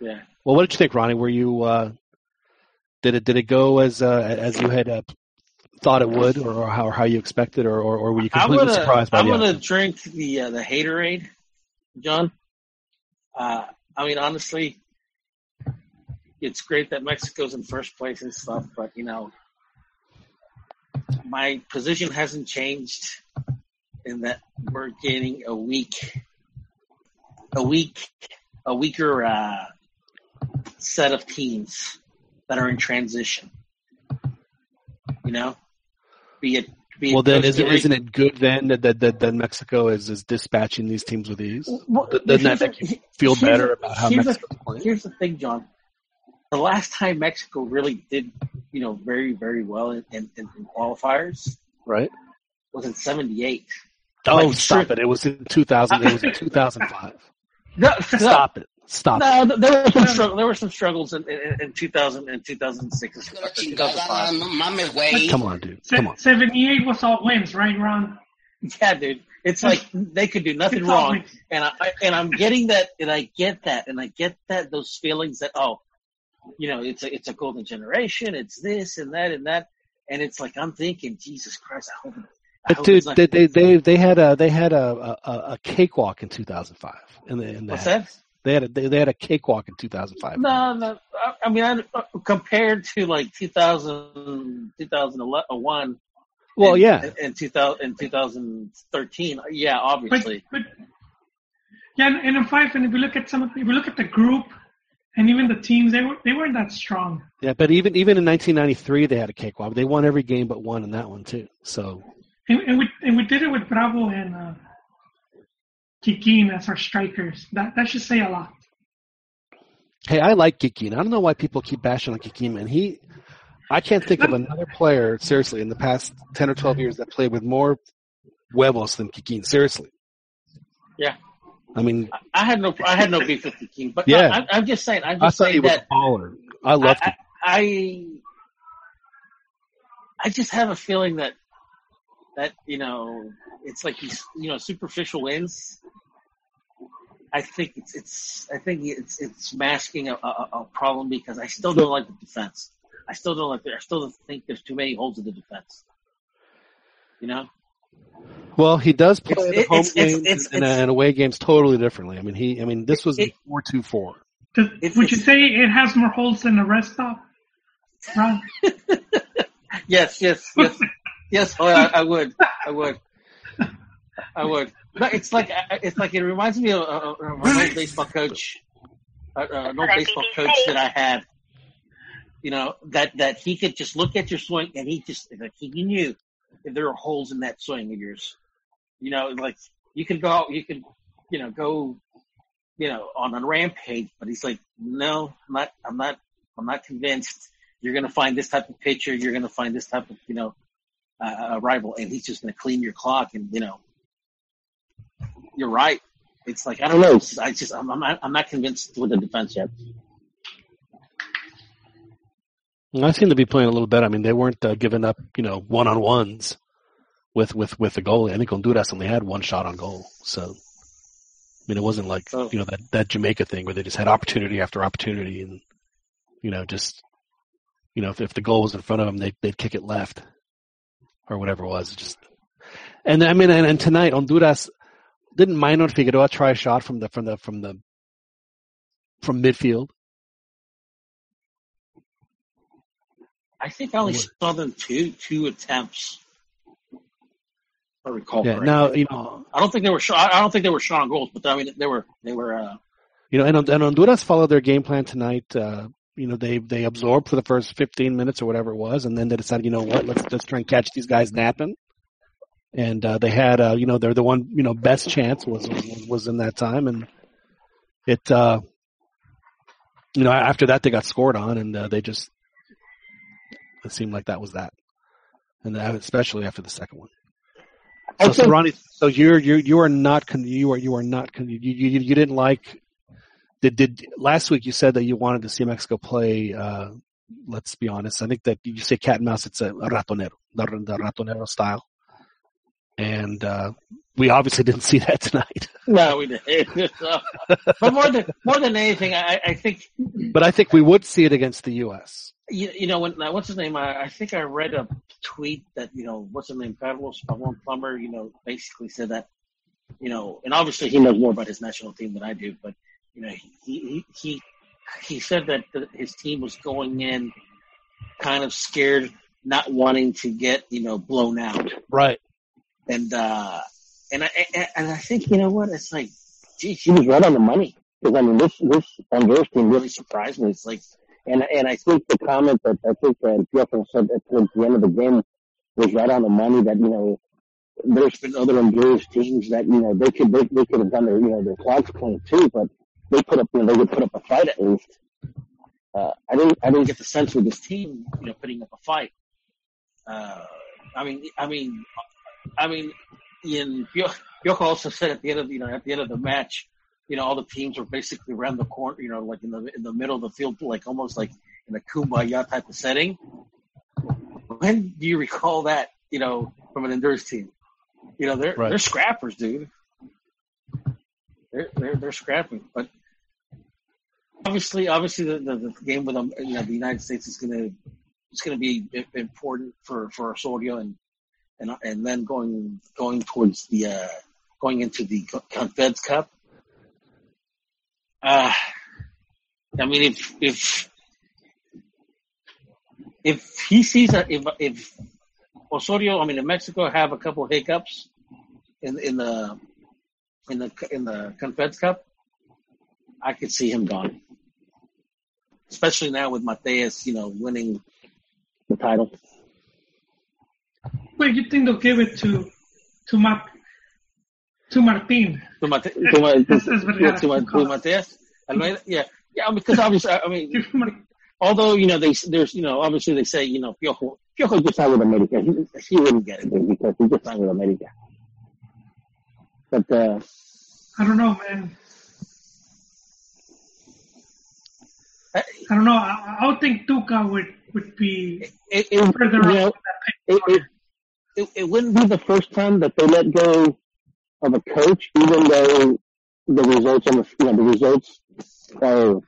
Yeah. Well, what did you think, Ronnie? Were you uh, did it did it go as uh, as you had uh, thought it would, or, or how how you expected, or, or, or were you completely gonna surprised by I'm the gonna drink the uh, the haterade, John. Uh, I mean, honestly, it's great that Mexico's in first place and stuff, but you know, my position hasn't changed in that we're getting a weak, a weak, a weaker uh, set of teams that are in transition. You know, be it. Be it Well, then isn't, isn't it good then that that, that, that Mexico is, is dispatching these teams with ease? Well, Doesn't that make you feel better the- about how the- Mexico's playing? Here's the thing, John. The last time Mexico really did, you know, very, very well in, in, in qualifiers Right? was in '78. Oh, Like, stop sure. it! It was in 2000. It was in 2005. No, Stop it! Stop it! no, there were some struggle, there were some struggles in, in, in 2000 and 2006 and 2005. no mames, güey. Come on, dude. Come on. 78 was all wins, right, Ron? Yeah, dude, it's like they could do nothing wrong, and I I- and I'm getting that, and I get that, and I get that those feelings that oh, you know, it's a it's a golden generation, it's this and that and that, and it's like I'm thinking, Jesus Christ, I hope. I But hope dude, they, they they they had a they had a a, a cakewalk in 2005. In the, in the What's that? They had a they, they had a cakewalk in 2005. No, no. I, I mean, I, uh, compared to like 2000, 2001. Well, and, yeah. And, and 2000, and 2013. Yeah, obviously. but yeah, and and in five, and if you look at some, if you look at the group, and even the teams, they were they weren't that strong. Yeah, but even even in 1993 they had a cakewalk. They won every game but one in that one too. So And, and we and we did it with Bravo and uh, Kikin as our strikers. That that should say a lot. hey, I like Kikin. I don't know why people keep bashing on Kikin, man. He I can't think of another player seriously in the past 10 or 12 years that played with more huevos than Kikin. Seriously. Yeah. I mean, I had no, I had no beef with the king, but Yeah. I, I'm just saying, I'm I just thought he saying was that baller. I love I, I, I just have a feeling that that you know it's like these you know superficial wins. I think it's it's I think it's it's masking a, a, a problem because I still don't like the defense. I still don't like. I still don't think there's too many holes in the defense. You know, Well, he does play It's- the home it's- it's- games it's- and, it's- and away games totally differently. I mean, he. I mean, this was It- four two four. Does, It's- would you say it has more holes than the rest stop? Ron? yes, yes, yes, yes. Oh, I, I would, I would, I would. But it's like it's like it reminds me of, of, of an old baseball coach, uh, uh, an old baseball coach that I had. You know that that he could just look at your swing and he just like he knew if there are holes in that swing of yours. You know, like you can go, you can, you know, go, you know, on a rampage, but he's like, no, I'm not, I'm not, I'm not convinced you're going to find this type of pitcher. You're going to find this type of, you know, uh, rival, and he's just going to clean your clock. And you know, you're right. It's like I don't know. I just I'm, I'm not I'm not convinced with the defense yet. I seem to be playing a little better. I mean, they weren't uh, giving up, you know, one on ones with with with the goalie. I think Honduras only had one shot on goal. So, I mean, it wasn't like Oh. you know that that Jamaica thing where they just had opportunity after opportunity and You know, just you know, if if the goal was in front of them, they they'd kick it left or whatever it was. Just and I mean, and, and tonight Honduras didn't Maynor Figueroa try a shot from the from the from the from midfield. I think I only saw them two two attempts. I recall Yeah. correctly. Now you know I don't think they were. I don't think they were shot on goals, but I mean they were they were. Uh, you know, and, and Honduras followed their game plan tonight. Uh, you know, they they absorbed for the first 15 minutes or whatever it was, and then they decided, you know what, let's let's try and catch these guys napping. And uh, they had, uh, you know, they're the one, you know, best chance was was, was in that time, and it, uh, you know, after that they got scored on, and uh, they just it seemed like that was that, and that, especially after the second one. So, so Ronnie, so you're you you are not con- you are you are not con- you you you didn't like did did last week you said that you wanted to see Mexico play. Uh, let's be honest. I think that you say cat and mouse. It's a, ratonero, the, the ratonero style, and uh, we obviously didn't see that tonight. no, we did. So, but more than more than anything, I, I think But I think we would see it against the U.S. you, you know when uh, what's his name? I, I think I read a tweet that you know what's his name? Carlos Pavon Plumber. You know, basically said that you know, and obviously he knows more about his national team than I do, but you know, he he he he said that the, his team was going in kind of scared, not wanting to get you know blown out, Right. and uh and I and- and I think you know what? It's like, Geez, he was right on the money. Because I mean, this this Honduras team really surprised me. It's like, and and I think the comment that I think that Piojo said at the end of the game was right on the money. That you know, there's been other Honduras teams that you know they could they, they could have done their you know their clogs clean too, but they put up you know they would put up a fight at least. Uh, I didn't I didn't get the sense with this team. you know, putting up a fight. Uh, I mean, I mean, I mean, in Pio- Piojo also said at the end of you know at the end of the match, you know, all the teams were basically around the corner, you know, like in the in the middle of the field, like almost like in a kumbaya type of setting. When do you recall that? You know, from an Honduras team, you know, they're Right. they're scrappers, dude. They're they're they're scrapping, but obviously, obviously, the, the, the game with them, you know, the United States is going to it's going to be important for for Osorio and and and then going going towards the uh, going into the Confeds Cup. Uh, I mean, if if if he sees that if if Osorio, I mean, if Mexico have a couple hiccups in in the in the in the Confeds Cup, I could see him gone. Especially now with Matías, you know, winning the title. Well, you think they'll give it to to Mar- to Martin? to Mate- To is to, to, to. Matías. Almeyda? Yeah, yeah, because obviously, I mean, although you know they there's you know obviously they say you know Piojo Piojo just signed with America. He, he wouldn't get it because he just signed with America. But uh, I don't know, man. I- I don't know. I, I would think Tuca would would be it, it, further you know, it, it, it, it wouldn't be the first time that they let go of a coach, even though the results on the you know the results are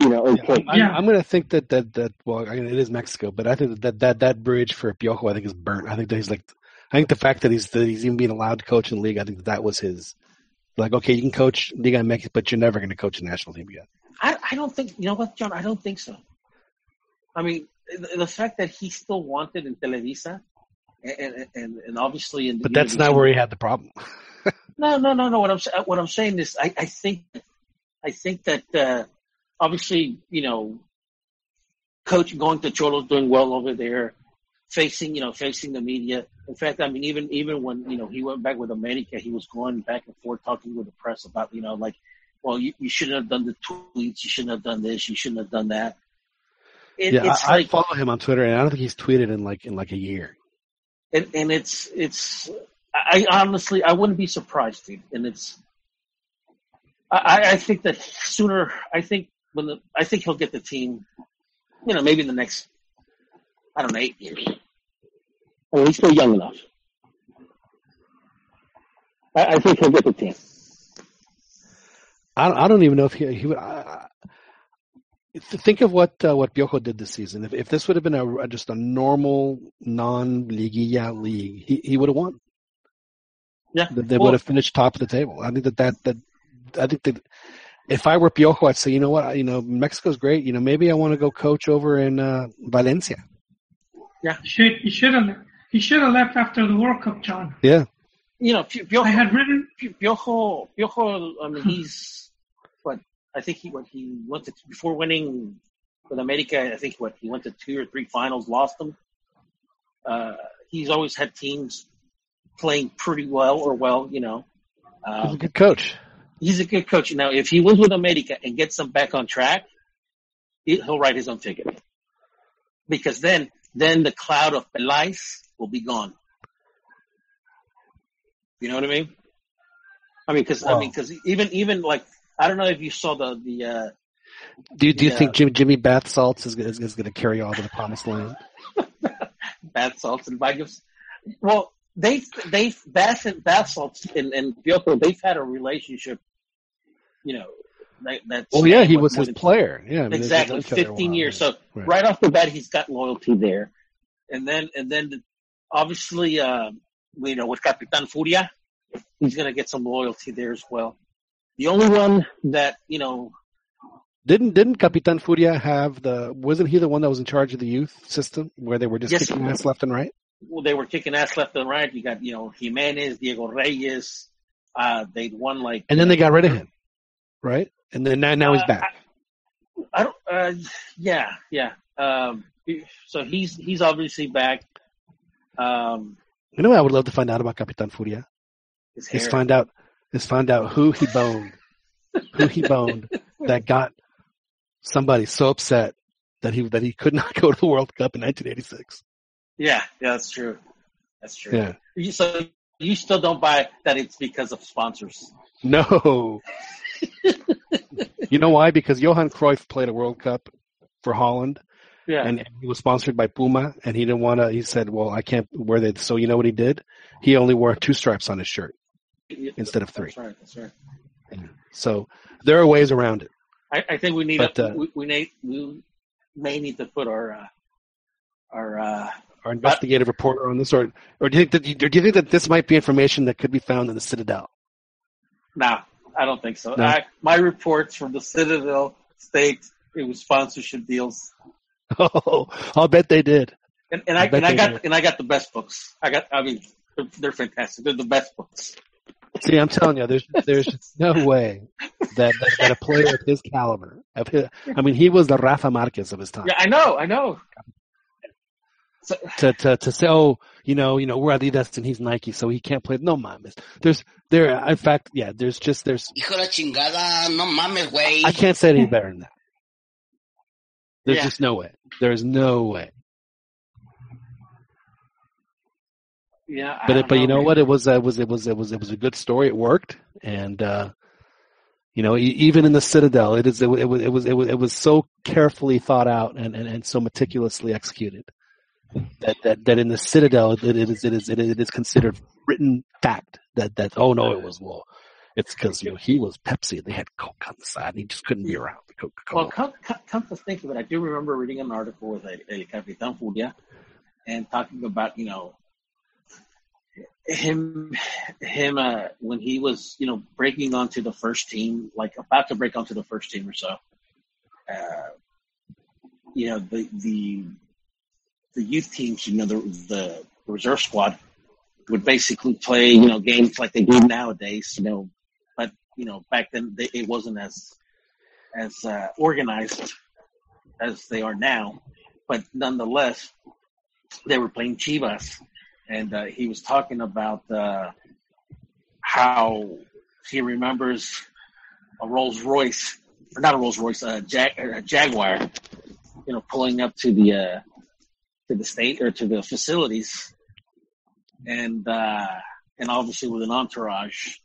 you know okay. I'm, Yeah. I'm going to think that that that well, I mean, it is Mexico, but I think that that that bridge for Piojo, I think, is burnt. I think that he's like, I think the fact that he's that he's even being allowed to coach in the league, I think that, that was his. Like, okay, you can coach Liga MX, but you're never going to coach a national team again. I, I don't think you know what John I don't think so. I mean the, the fact that he still wanted in Televisa, and and, and, and obviously in the But that's not where he had the problem. No, no, no, no. What I'm what I'm saying is, I, I think, I think that uh, obviously, you know, coach going to Xolos doing well over there, facing, you know, facing the media. In fact, I mean, even even when you know he went back with America, he was going back and forth talking with the press about, you know, like, well, you, you shouldn't have done the tweets, you shouldn't have done this, you shouldn't have done that. It, yeah, it's I, like, I follow him on Twitter, and I don't think he's tweeted in like in like a year. and, and it's it's I I honestly I wouldn't be surprised, dude. And it's I I- I think that sooner I think when the I think he'll get the team, you know, maybe in the next I don't know eight years. I mean, he's still young enough. I, I think he'll get the team. I, I don't even know if he he would. I, th- think of what uh, what Piojo did this season. If if this would have been a, a just a normal non liguilla league, he he would have won. Yeah. They, they Well- would have finished top of the table. I think that that that I think that if I were Piojo, I'd say, you know what, you know, Mexico's great. You know, maybe I want to go coach over in uh, Valencia. Should he should have he should have left after the World Cup, John. Yeah, You know, Piojo, I had written Piojo, Piojo. I mean, he's what I think he what he went to before winning with America. I think what he went to two or three finals, lost them. Uh, he's always had teams playing pretty well or well. You know, he's a um, good coach. he's a good coach. Now, if he wins with America and gets them back on track, he- he'll write his own ticket. Because then, then the cloud of Pelais will be gone. You know what I mean? I mean, because I mean, because even even like I don't know if you saw the the uh, Do you, do you Yeah. think Jimmy Jimmy Bath Salts is, is, is going to carry all to the promised land? bath salts and Vigils. Well, they've they've bath and bath and and Bioko, they've had a relationship. You know, that, that's Well, yeah, he was his player. Yeah, I mean, exactly known each other a 15 years so Right. right. off the bat he's got loyalty there and then and then obviously uh you know with capitan furia he's going to get some loyalty there as well the only one that you know Didn't didn't Capitan Furia have the? Wasn't he the one that was in charge of the youth system where they were just Yes. kicking ass left and right? Well, they were kicking ass left and right you got you know jimenez diego reyes uh they'd won like And then they got rid of him, right? And then now, now he's Uh, back. I don't. Uh, yeah, yeah. Um, so he's he's obviously back. Um, You know what I would love to find out about Capitan Furia? his Is find out is find out who he boned, who he boned that got somebody so upset that he that he could not go to the World Cup in 1986. Yeah, yeah, that's true. That's true. Yeah. You, so you still don't buy that it's because of sponsors. No. you know why? Because Johan Cruyff played a World Cup for Holland, Yeah. and he was sponsored by Puma, and he didn't want to. He said, "Well, I can't wear that." So you know what he did? He only wore two stripes on his shirt instead of three. That's right. That's right. So there are ways around it. I, I think we need But, a, uh, we, we need we may need to put our uh, our uh, Our investigative reporter on this, or or do you think that? Or do you think that this might be information that could be found in the Citadel? no, I don't think so. No? I, my reports from the Citadel state it was sponsorship deals. Oh, I'll bet they did. And, and I I, and I got did. and I got the best books. I got I mean they're, they're fantastic. They're the best books. See, I'm telling you, there's there's no way that, that that a player of his caliber, of his, I mean, he was the Rafa Marquez of his time. Yeah, I know, I know. So, To to to say, oh, you know, you know, we're Adidas and he's Nike, so he can't play. No mames. There's there. In fact, yeah. There's just there's. Hijo de la chingada, no mames, güey. I can't say any better than that. There's Yeah. just no way. There's no way. yeah, I But it, don't but you know man. what? It was uh, it was it was it was it was a good story. It worked, and uh, you know, e- even in the Citadel, it is it, it was it was it was it was so carefully thought out and, and, and so meticulously executed that, that that in the Citadel, it, it is it is it is, considered written fact that that oh no, it was well, it's because you know he was Pepsi and they had Coke on the side, and he just couldn't be around the Coca Cola. Well, come, come, come to think of it, I do remember reading an article with a, a Capitan Furia and talking about, you know, him, him, uh, when he was, you know, breaking onto the first team, like about to break onto the first team or so, uh, you know, the, the, the youth teams, you know, the, the reserve squad would basically play, you know, games like they do nowadays, you know, but, you know, back then they, it wasn't as, as uh, organized as they are now, but nonetheless, they were playing Chivas, and uh, he was talking about uh, how he remembers a Rolls Royce, or not a Rolls Royce, a, Jag- a Jaguar, you know, pulling up to the uh, to the state or to the facilities, and uh, and obviously with an entourage,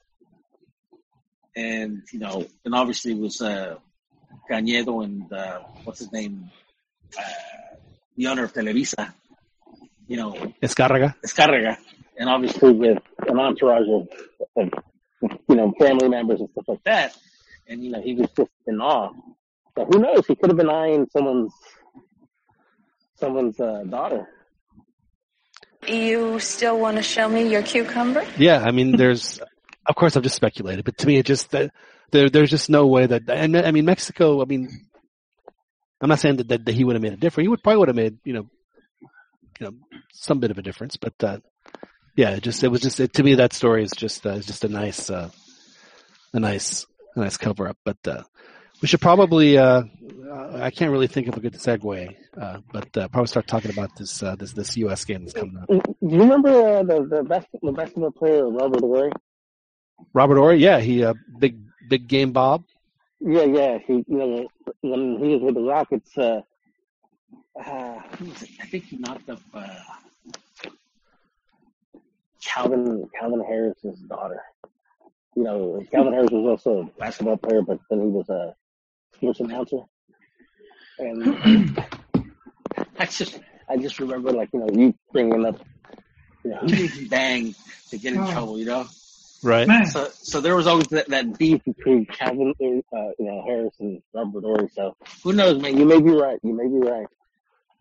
and you know, and obviously it was uh, Cañedo and uh, what's his name, uh, the owner of Televisa, you know, Azcárraga. Azcárraga, and obviously with an entourage of, of you know family members and stuff like that. And you know he was just in awe. So who knows? He could have been eyeing someone's someone's uh, daughter. You still want to show me your cucumber? Yeah, I mean, there's, of course, I've just speculated, but to me, it just that there, there's just no way that, and I mean, Mexico. I mean, I'm not saying that, that, that he would have made a difference. He would probably would have made, you know, you know, some bit of a difference, but uh, yeah, it just it was just it, to me that story is just uh, is just a nice, uh, a nice, a nice cover up. But uh, we should probably. Uh, uh, I can't really think of a good segue, uh, but uh, probably start talking about this uh, this this U.S. game that's coming up. Do you remember uh, the the best the basketball player Robert Horry? Robert Horry, yeah, he uh, big big game Bob. Yeah, yeah. He you know when he was with the Rockets, uh, uh, Who was it? I think he knocked up. Uh, Calvin Calvin Harris's daughter. You know, Calvin Harris was also a basketball player, but then he was a sports announcer. And I just I just remember, like you know, you bringing up, you know, who to bang to get in Oh. trouble, you know? Right. Man, So so there was always that, that beef between Calvin, uh, you know, Harris and Robert Horry. So who knows, man? You may be right. You may be right.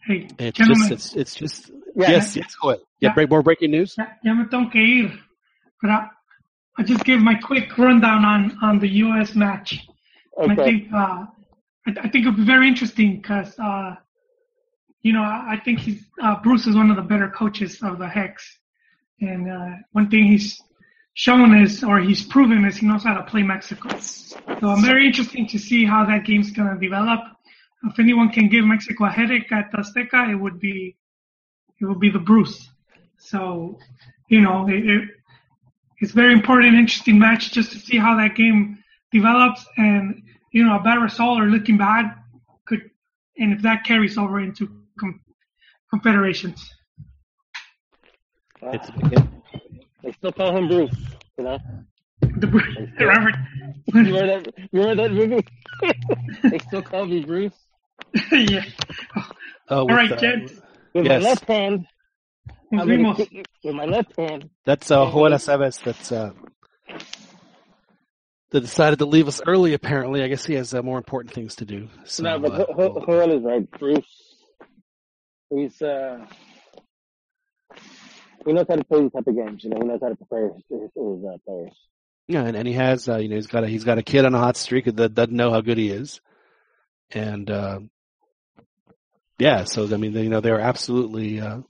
hey, It's gentlemen, just it's it's just Yeah. yes yes go ahead. Yeah, Yeah. break more breaking news. ya, ya me tengo que ir. But I, I just give my quick rundown on, on the U.S. match. I Okay. think uh, I, I think it'll be very interesting because uh, you know I I think he's uh, Bruce is one of the better coaches of the Hex, and uh, one thing he's shown is or he's proven is he knows how to play Mexico. So I'm very interested to see how that game's to develop. If anyone can give Mexico a headache at Azteca, it would be it would be the Bruce. So you know it, it, it's very important, interesting match just to see how that game develops and you know, a bad result or looking bad could, and if that carries over into com- confederations. It's They still call him Bruce. You know. The Bru- Robert, You remember that? You remember that movie? they still call me Bruce. yeah. oh, All with, right, uh, With Yes. my left hand, Nos I'm gonna vimos. kick you with my left hand. That's uh, Joel Aceves. That's uh, that decided to leave us early. Apparently, I guess he has uh, more important things to do. So, no, but uh, Ho- Ho- Joel is right. Bruce, he's uh, he knows how to play these type of games. You know, he knows how to prepare his, his, his uh, players. yeah, and, and he has uh, you know he's got a he's got a kid on a hot streak that doesn't know how good he is, and uh, yeah, so I mean you know they're absolutely uh,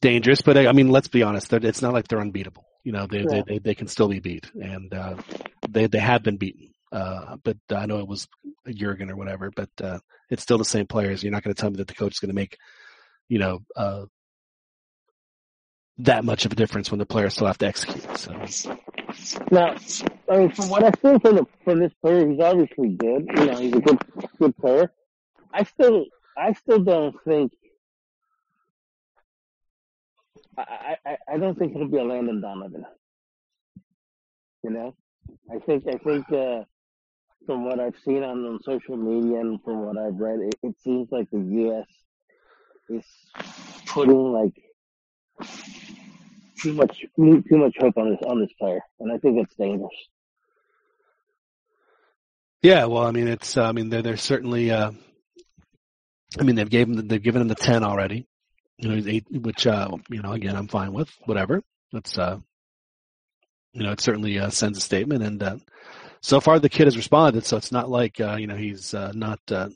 dangerous. But I mean, let's be honest, it's not like they're unbeatable. You know, they they, Yeah. they they can still be beat, and uh, they they have been beaten. Uh, but I know it was Jurgen or whatever, but uh, it's still the same players. You're not going to tell me that the coach is going to make, you know, uh, that much of a difference when the players still have to execute. So Now, I mean, from what I've seen from the, from this player, he's obviously good. You know, he's a good good player. I still I still don't think I I, I don't think he'll be a Landon Donovan. You know, I think I think uh, from what I've seen on, social media and from what I've read, it, it seems like the U.S. is putting like too much too much hope on this on this player, and I think it's dangerous. yeah, well, I mean, it's uh, I mean they're they're certainly. Uh, I mean, they've given they've given him the ten already. You know, eight, which uh, you know, again, I'm fine with whatever. That's uh, you know, it certainly uh, sends a statement, and uh, so far the kid has responded. So it's not like uh, you know he's uh, not. Uh,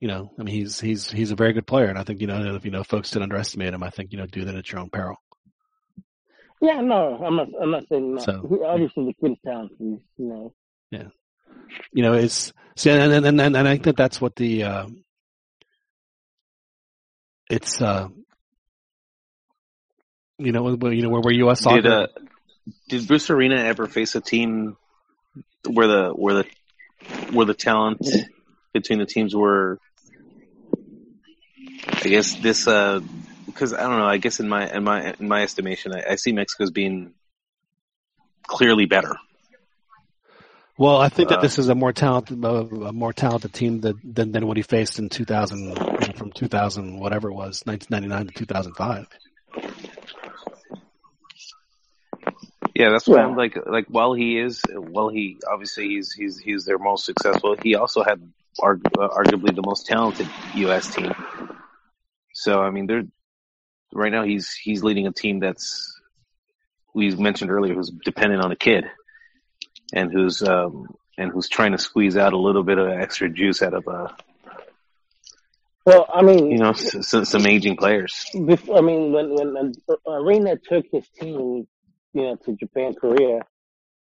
you know, I mean, he's he's he's a very good player, and I think you know if you know folks did underestimate him, I think you know do that at your own peril. Yeah, no, I'm not. I'm not saying not. So- obviously, the kid is talented. You know, Yeah. you know, it's see, and and and, and I think that that's what the uh, it's uh, you know, where, you know where, where U.S. soccer. Did uh, did Bruce Arena ever face a team where the where the where the talent between the teams were? I guess this uh because I don't know. I guess in my in my in my estimation, I, I see Mexico as being clearly better. Well, I think that this is a more talented, uh, a more talented team that, than than what he faced in 2000, you know, from 2000 whatever it was, 1999 to 2005. Yeah, that's why Yeah. I'm like like while he is while he obviously he's he's he's their most successful. He also had arg- uh, arguably the most talented U.S. team. So I mean, they're right now he's he's leading a team that's we mentioned earlier who's dependent on a kid and who's um and who's trying to squeeze out a little bit of extra juice out of a. Well, I mean, you know s- s- some aging players. before, I mean, when when Arena took his team, you know, to Japan, Korea,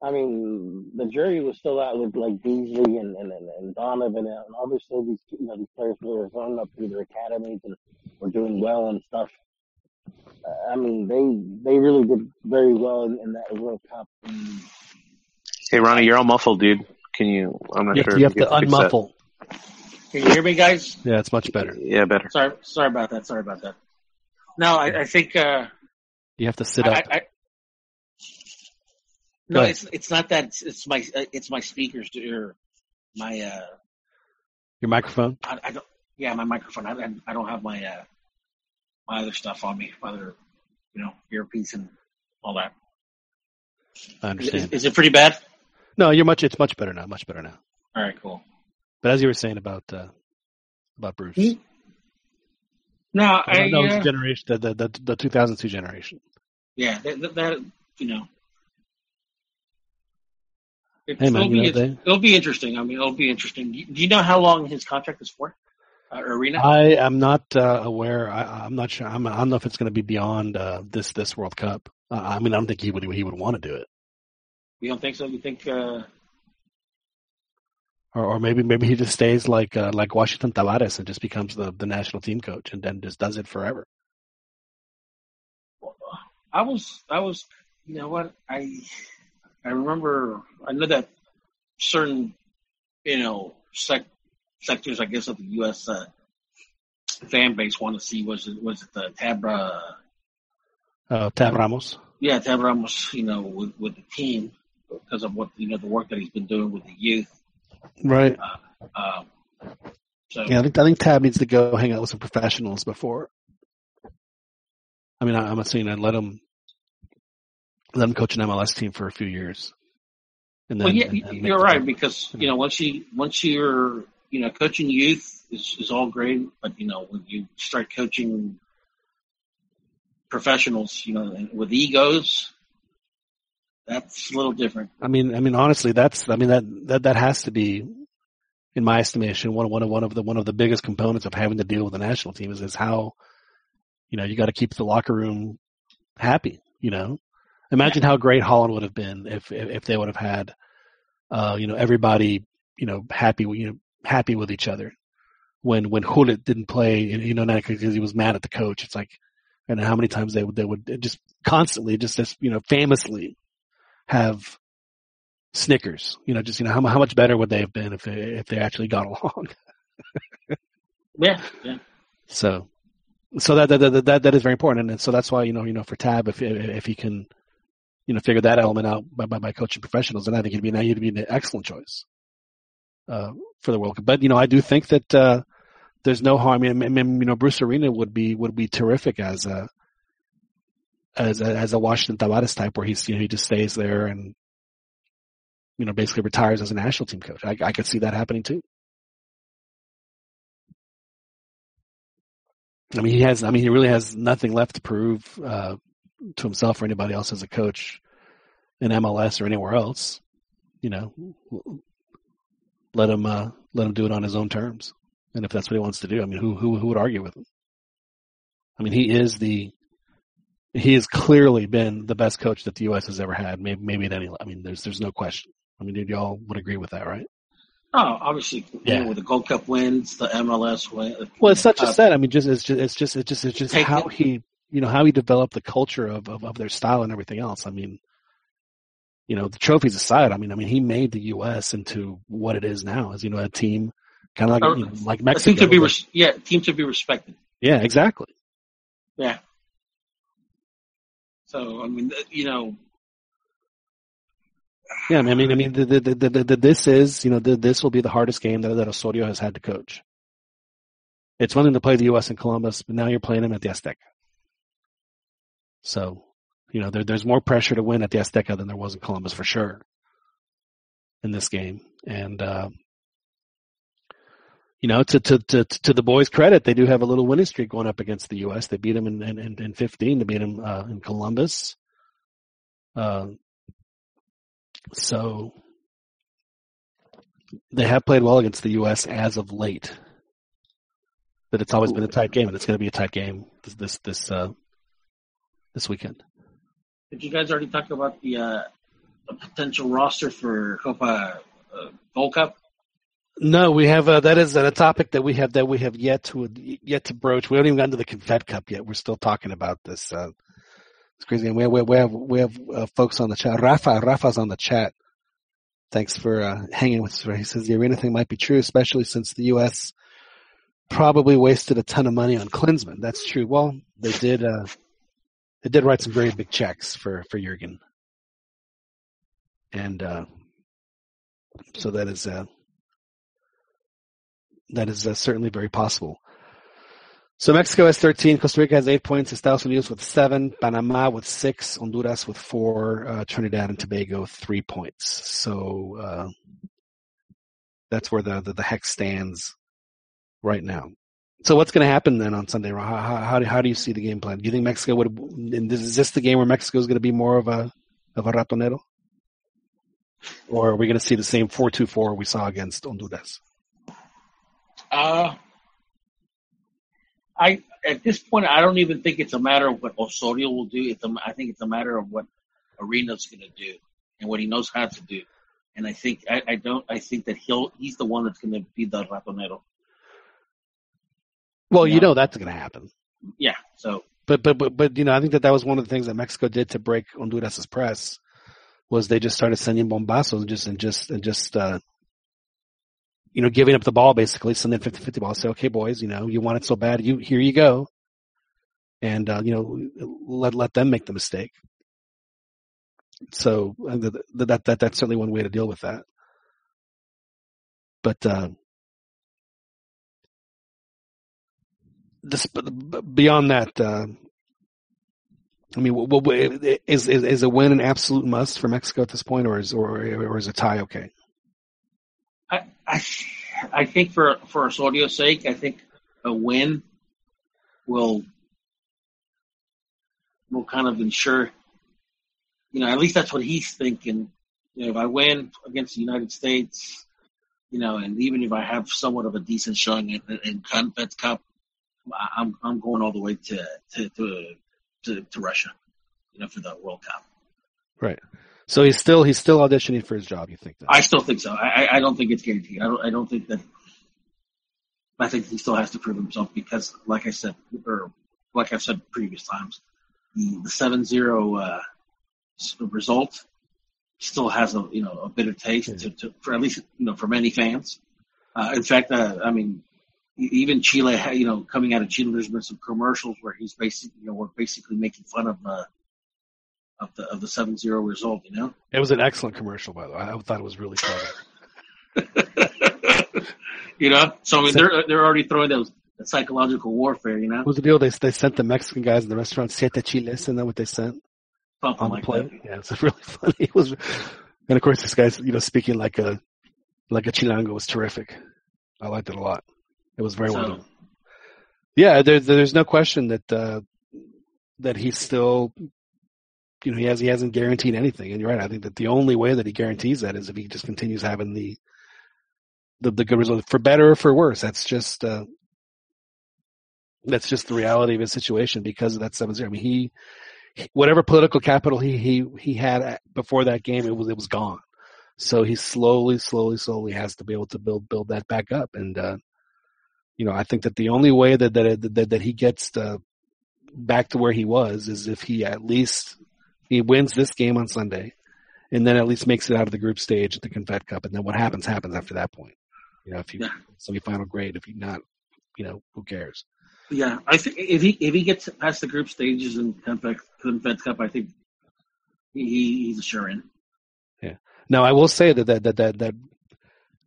I mean, the jury was still out with like Beasley and and and, Donovan, and obviously these you know these players were going up through their academies and were doing well and stuff. Uh, I mean, they they really did very well in, in that World Cup. And, Hey Ronnie, you're all muffled, dude. Can you? I'm not You sure. to, you if have to can unmuffle. Can you hear me, guys? Yeah, it's much better. Yeah, better. Sorry, sorry about that. Sorry about that. No, I, I think uh, You have to sit I, up. I, I, no, it's it's not that. It's, it's my uh, it's my speakers or my uh, Your microphone. I, I don't. Yeah, my microphone. I, I I don't have my uh, my other stuff on me. My other, you know, earpiece and all that. I Is, understand. is it pretty bad? No, you're much. It's much better now. Much better now. All right, cool. But as you were saying about uh, about Bruce? No, I that was uh, the generation, the, the the the 2002 generation. yeah, that, that, that you know. It's, Hey, man, it'll, you be, know, they- it'll be interesting. I mean, it'll be interesting. Do you, do you know how long his contract is for? Uh, Arena? I am not uh, aware. I, I'm not sure. I'm, I don't know if it's going to be beyond uh, this this World Cup. Uh, I mean, I don't think he would he would want to do it, you don't think so? You think? Uh, or, or maybe maybe he just stays like uh, like Washington Tabárez and just becomes the the national team coach and then just does it forever. I was, I was, you know what? I, I remember, I know that certain, you know, sec, sectors, I guess, of the U.S. Uh, fan base want to see was it was it the Tabra, Uh, Tab Ramos. yeah, Tab Ramos, you know, with with the team because of what you know the work that he's been doing with the youth. Right. Um, so Yeah, I think I think Tab needs to go hang out with some professionals before. I mean, I, I'm saying I'd let him let him coach an MLS team for a few years, and then well, yeah, and- and you're right because you know once you once you're you know coaching youth is is all great, but you know when you start coaching professionals, you know, with egos, that's a little different. I mean, I mean, honestly, that's, I mean, that, that, that has to be, in my estimation, one, one of, one of the, one of the biggest components of having to deal with the national team is, is how, you know, you got to keep the locker room happy, you know? Imagine how great Holland would have been if, if, if they would have had, uh, you know, everybody, you know, happy, you know, happy with each other. When, when Gullit didn't play, you know, not because he was mad at the coach. It's like, and how many times they would, they would just constantly, just as, you know, famously have Snickers. You know, just you know how how much better would they have been if they if they actually got along. Yeah, yeah. So, so that that that that, that is very important, and so that's why you know you know for Tab if if he can, you know, figure that element out by by, by coaching professionals, then I think he'd be now he'd be an excellent choice uh, for the World Cup. But you know, I do think that uh, there's no harm. I mean, you know, Bruce Arena would be would be terrific as a as a, as a Washington Tabárez type, where he's you know he just stays there and you know basically retires as a national team coach. I, I could see that happening too. I mean, he has. I mean, he really has nothing left to prove uh, to himself or anybody else as a coach in MLS or anywhere else. You know, let him uh, let him do it on his own terms, and if that's what he wants to do, I mean, who who who would argue with him? I mean, he is the he has clearly been the best coach that the U.S. has ever had. Maybe maybe at any. I mean, there's there's no question. I mean, you all would agree with that, right? Oh, obviously, you Yeah. know, with the Gold Cup wins, the MLS win. Well, it's not just uh, that. I mean, just it's just it's just it's just it's just Take how it- he you know how he developed the culture of, of of their style and everything else. I mean, you know, the trophies aside, I mean, I mean, he made the U.S. into what it is now, as you know, a team kind of like Or- you know, like a Mexico. team to be res- yeah, team to be respected. yeah, exactly. Yeah. So I mean, you know, Yeah, I mean, I mean, the, the, the, the, this is you know this will be the hardest game that that Osorio has had to coach. It's one thing to play the U.S. in Columbus, but now you're playing him at the Azteca. So, You know, there, there's more pressure to win at the Azteca than there was in Columbus for sure in this game. And, uh, you know, to, to, to, to the boys' credit, they do have a little winning streak going up against the U.S. They beat them in, in, in 15. They beat them, uh, in Columbus. Uh, so they have played well against the U.S. as of late. But it's always been a tight game, and it's going to be a tight game this this this, uh, this weekend. Did you guys already talk about the uh, a potential roster for Copa uh, Gold Cup? No, we have uh, that is a topic that we have that we have yet to yet to broach. We haven't even gotten to the Confed Cup yet. We're still talking about this. Uh, it's crazy. And we have we have we have uh, folks on the chat. Rafa Rafa's on the chat. Thanks for uh, hanging with us. He says the arena thing might be true, especially since the U.S. probably wasted a ton of money on Klinsmann. That's true. Well, they did. Uh, they did write some very big checks for for Jurgen, and uh, so that is that is uh, certainly very possible. So Mexico has 13, Costa Rica has eight points, Estados Unidos with seven, Panama with six, Honduras with four, uh, Trinidad and Tobago three points. So uh, that's where the, the, the hex stands right now. So what's going to happen then on Sunday? How, how, how, do, you see the game plan? Do you think Mexico would? Is this the game where Mexico is going to be more of a of a ratonero, or are we going to see the same four two four we saw against Honduras? Uh, I at this point, I don't even think it's a matter of what Osorio will do. It's a, I think it's a matter of what Arena's going to do and what he knows how to do. And I think I, I don't. I think that he'll he's the one that's going to be the ratonero. Well, you know that's going to happen. Yeah. So, But but but but you know, I think that that was one of the things that Mexico did to break Honduras's press was they just started sending bombazos and just and just and just uh, you know giving up the ball basically, sending 50-50 ball. Say, okay, boys, you know you want it so bad, you here you go, and uh, you know let let them make the mistake. So that, that that that's certainly one way to deal with that. But uh, this, beyond that, uh, I mean, what, what, is, is is a win an absolute must for Mexico at this point, or is or or is a tie okay? I I, I think for for Osorio's sake, I think a win will will kind of ensure, you know, at least that's what he's thinking. You know, if I win against the United States, you know, and even if I have somewhat of a decent showing in, in Confed Cup, I'm I'm going all the way to to to to, to Russia, you know, for the World Cup. Right. So he's still he's still auditioning for his job. You think? That? I still think so. I I don't think it's guaranteed. I don't I don't think that. I think he still has to prove himself because, like I said, or like I've said previous times, the the seven zero uh, result still has a you know a bitter taste yeah. to, to for at least you know for many fans. Uh, in fact, uh, I mean, even Chile, you know, coming out of Chile, there's been some commercials where he's basically, you know, we're basically making fun of uh, of the of the seven zero result. You know, it was an excellent commercial, by the way. I thought it was really clever. you know, so I mean, they're they're already throwing those psychological warfare. You know, what was the deal? They they sent the Mexican guys in the restaurant siete chiles, and then what they sent something on like the plate. that. Yeah, it's really funny. It was, and of course, this guy's you know speaking like a like a chilango was terrific. I liked it a lot. It was very So- well done. Yeah, there's there's no question that uh, that he's still, you know, he has he hasn't guaranteed anything. And you're right. I think that the only way that he guarantees that is if he just continues having the the, the good result, for better or for worse. That's just uh, that's just the reality of his situation because of that seven zero. I mean, he whatever political capital he he he had before that game, it was it was gone. So he slowly, slowly, slowly has to be able to build build that back up. And uh, you know, I think that the only way that that that, that he gets to back to where he was is if he at least he wins this game on Sunday, and then at least makes it out of the group stage at the Confed Cup. And then what happens happens after that point. You know, if you Yeah. semifinal, grade, If you not, you know, who cares? Yeah, I think if he if he gets past the group stages in Confed, Confed Cup, I think he, he's a sure in. Yeah. Now, I will say that that that that that,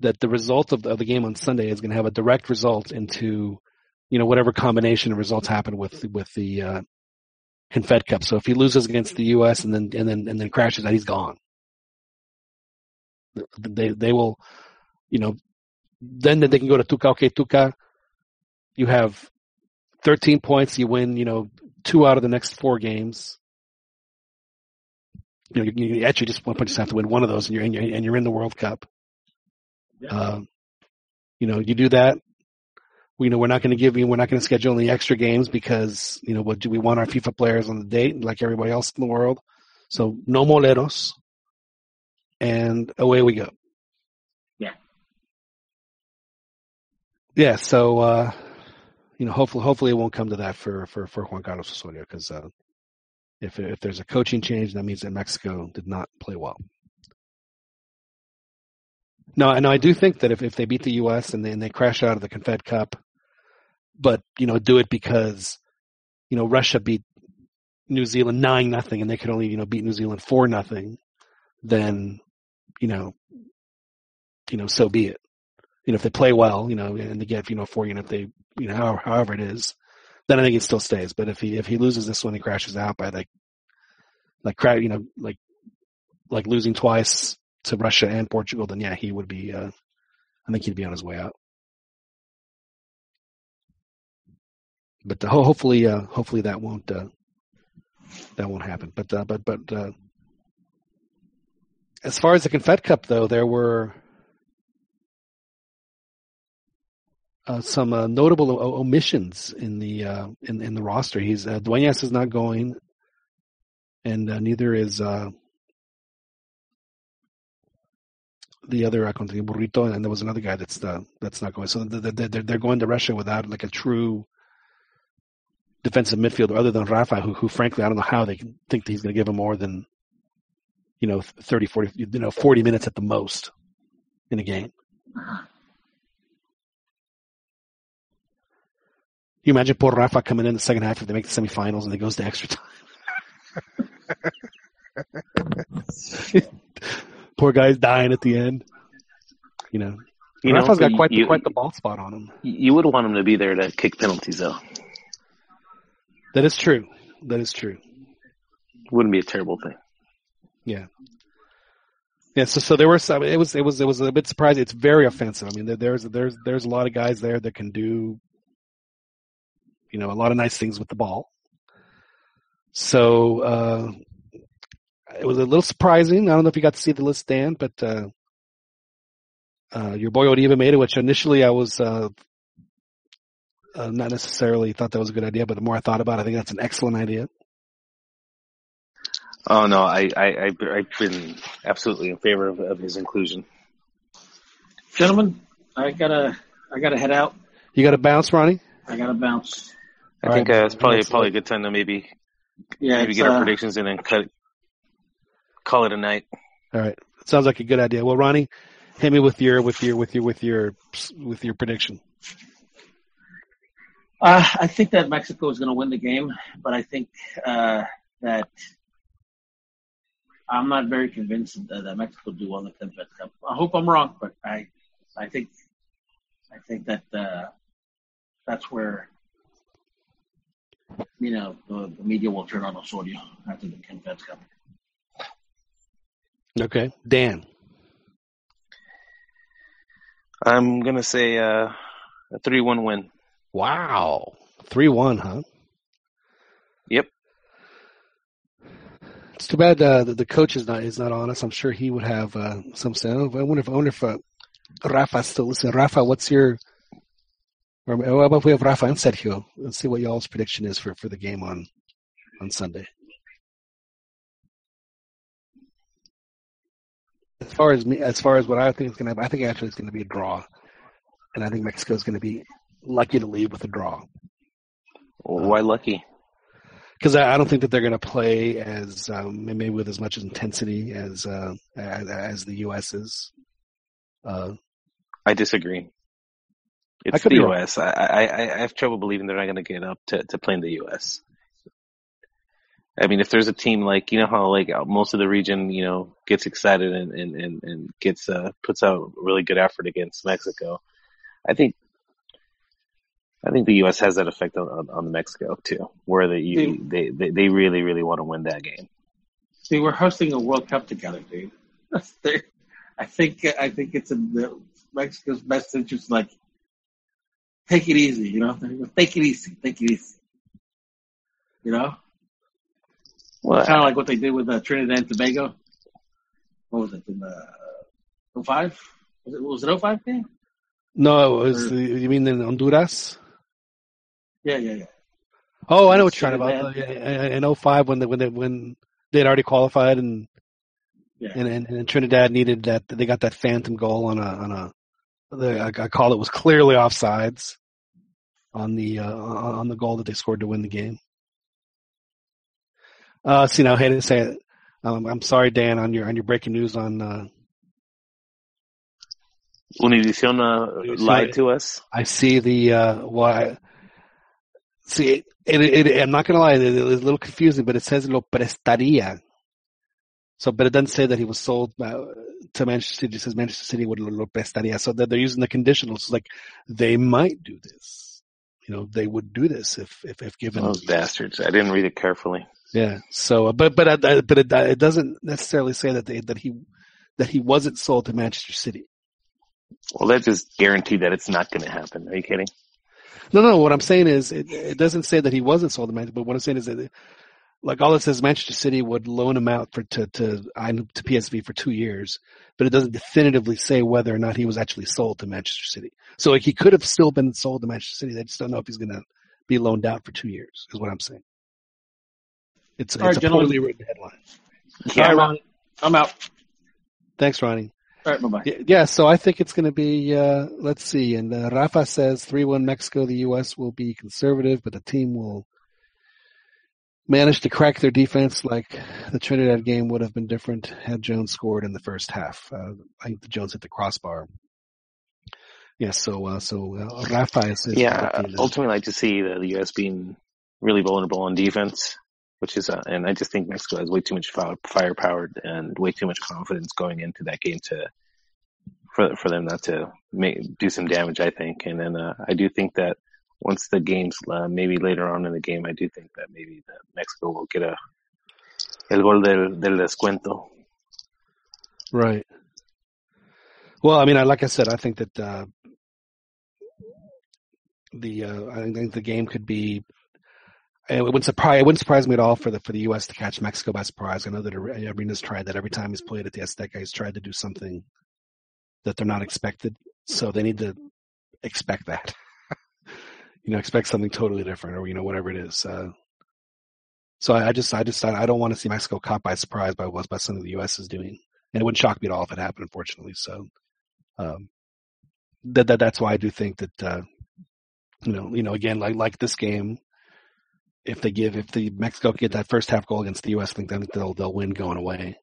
that the result of the, of the game on Sunday is going to have a direct result into, you know, whatever combination of results happen with with the uh, Confed Cup. So if he loses against the U.S. and then and then and then crashes out, he's gone. They they will, you know, then they can go to Tuca. Okay, Tuca, you have 13 points. You win, you know, two out of the next four games. You know, you, you actually just, one point just have to win one of those, and you're in, and you're in the World Cup. Yeah. Um, you know, you do that. We know we're not going to give you, we're not going to schedule any extra games because, you know, what do we want our FIFA players on the date like everybody else in the world? So no moleros. And away we go. Yeah. Yeah. So, uh, you know, hopefully, hopefully it won't come to that for, for, for Juan Carlos Osorio because, uh, if, if there's a coaching change, that means that Mexico did not play well. No, and I do think that if, if they beat the U.S. and they, and they crash out of the Confed Cup, but you know, do it because you know Russia beat New Zealand nine nothing, and they could only you know beat New Zealand four nothing, then you know, you know, so be it. You know, if they play well, you know, and they get you know four, you know, if they you know however, however it is, then I think it still stays. But if he if he loses this one, he crashes out by like like cra you know like like losing twice to Russia and Portugal, then yeah, he would be. Uh, I think he'd be on his way out. But uh, ho- hopefully, uh, hopefully that won't uh, that won't happen. But uh, but but uh, as far as the Confed Cup, though, there were uh, some uh, notable o- omissions in the uh, in in the roster. He's uh, Dueñas is not going, and uh, neither is uh, the other uh, Burrito, and there was another guy that's uh, that's not going. So they're they're going to Russia without like a true defensive midfielder other than Rafa, who who frankly I don't know how they can think that he's going to give him more than you know 30, 40, you know 40 minutes at the most in a game. you imagine poor Rafa coming in the second half if they make the semifinals and it goes to extra time? poor guy's dying at the end. You know, You know, Rafa's got you- quite the, quite the ball spot on him. You would want him to be there to kick penalties, though. That is true. That is true. Wouldn't be a terrible thing. Yeah. Yeah, so so there were some. It was it was it was a bit surprising. It's very offensive. I mean, there, there's there's there's a lot of guys there that can do, you know, a lot of nice things with the ball. So uh, it was a little surprising. I don't know if you got to see the list, Dan, but uh, uh, your boy Oribe made it, which initially I was uh, not necessarily thought that was a good idea, but the more I thought about it, I think that's an excellent idea. Oh no, I I I I've been absolutely in favor of, of his inclusion. Gentlemen, I gotta I gotta head out. You got to bounce, Ronnie. I gotta bounce. I All think right. uh, it's probably Let's- probably a good time to maybe Yeah, maybe get our uh, predictions in and cut call it a night. All right, sounds like a good idea. Well, Ronnie, hit me with your with your with your with your with your prediction. Uh, I think that Mexico is going to win the game, but I think uh, that I'm not very convinced that, that Mexico will do well in the Confed Cup. I hope I'm wrong, but I, I think, I think that uh, that's where you know the, the media will turn on Osorio after the Confed Cup. Okay, Dan. I'm gonna say uh, a three-one win. Wow, three one, huh? Yep. It's too bad uh, the, the coach is not is not on us. I'm sure he would have uh, some say. I wonder if I wonder if uh, Rafa still listen. Rafa, what's your? Or what about we have Rafa and Sergio? Let's see what y'all's prediction is for, for the game on on Sunday. As far as me, as far as what I think is going to happen, I think actually it's going to be a draw, and I think Mexico is going to be lucky to leave with a draw Why lucky? because I, I don't think that they're going to play as um, maybe with as much intensity as uh, as, as the U.S. is. Uh, I disagree. It's the. U.S. I, I, I have trouble believing they're not going to get up to, to play in the U.S. I mean, if there's a team like you know how like uh, most of the region you know gets excited and and and, and gets uh, puts out really good effort against Mexico, I think I think the U.S. has that effect on, on, on Mexico too, where the, you, they, they they really really want to win that game. See, we're hosting a World Cup together, dude. I think I think it's in the Mexico's best interest. Like, take it easy, you know. Take it easy, take it easy. You know, Well, kind of like what they did with uh, Trinidad and Tobago. What was it in the 05? Was it was it 05 game? No, it was. Or- The, you mean in Honduras? Yeah, yeah, yeah. Oh, I know what you're talking about. Yeah, In in 05 when they, when they, when they'd already qualified and, Yeah. and and and Trinidad needed that they got that phantom goal on a on a the, I, I call it was clearly offsides on the uh, on the goal that they scored to win the game. Uh, see now, I hate to say it. Um, I'm sorry, Dan, on your on your breaking news on. Uh, Univision uh, lied to us. I see the uh, why. See, it, it, it, I'm not gonna lie, it, it's a little confusing, but it says lo prestaría. So, but it doesn't say that he was sold uh, to Manchester City. It says Manchester City would lo prestaría. So that they're using the conditionals, like they might do this. You know, they would do this if if, if given. Those bastards! I didn't read it carefully. Yeah. So, uh, but but uh, but it, it doesn't necessarily say that they that he that he wasn't sold to Manchester City. Well, that just guaranteed that it's not going to happen. Are you kidding? No, no. What I'm saying is, it, it doesn't say that he wasn't sold to Manchester. But what I'm saying is that, like, all it says, Manchester City would loan him out for to to I- to PSV for two years, but it doesn't definitively say whether or not he was actually sold to Manchester City. So, like, he could have still been sold to Manchester City. They just don't know if he's going to be loaned out for two years. Is what I'm saying. It's, All right, it's a gentlemen. poorly written headline. All right, Ronnie. I'm out. Thanks, Ronnie. All right, bye bye. Yeah, yeah, so I think it's going to be, uh, let's see. And uh, Rafa says 3-1 Mexico. The U.S. will be conservative, but the team will manage to crack their defense like the Trinidad game would have been different had Jones scored in the first half. Uh, I think the Jones hit the crossbar. Yeah, so, uh, so uh, Rafa is, is Yeah, ultimately, I like to see the, the U.S. being really vulnerable on defense, which is, uh, and I just think Mexico has way too much fire- firepower and way too much confidence going into that game to for for them not to make, do some damage. I think, and then uh, I do think that once the games uh, maybe later on in the game, I do think that maybe that Mexico will get a el gol del del descuento. Right. Well, I mean, I, like I said, I think that uh, the uh, I think the game could be. It wouldn't surprise. It wouldn't surprise me at all for the for the U.S. to catch Mexico by surprise. I know that Are- Arenas tried that every time he's played at the Azteca. He's tried to do something that they're not expected, so they need to expect that. you know, expect something totally different, or you know, whatever it is. Uh, so I, I just, I just, I don't want to see Mexico caught by surprise by what by something the U.S. is doing and it wouldn't shock me at all if it happened. Unfortunately, so um, that that that's why I do think that uh, you know you know again like like this game, if they give if the Mexico get that first half goal against the U.S., I think they'll they'll win going away.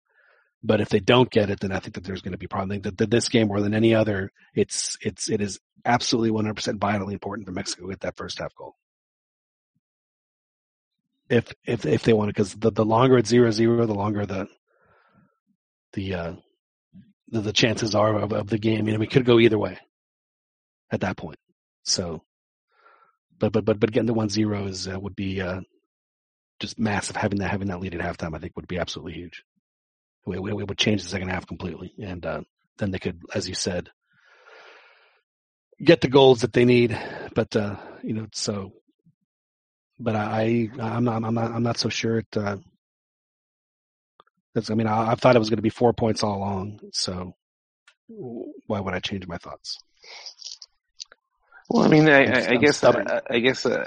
But if they don't get it, then I think that there's going to be problem. That, that this game more than any other, it's it's it is absolutely 100% vitally important for Mexico to get that first half goal. If if if they want it, because the the longer it's zero zero, the longer the the uh, the, the chances are of, of the game. You know, we could go either way at that point. So, but but but but getting the one zero is uh, would be uh, just massive. Having that having that lead at halftime, I think, would be absolutely huge. It would change the second half completely, and uh, then they could, as you said, get the goals that they need. But uh, you know, so. But I, I'm not, I'm not, I'm not so sure it, uh, that's, I mean, I, I thought it was going to be four points all along. So why would I change my thoughts? Well, I mean, I, I, guess. I, I guess, uh,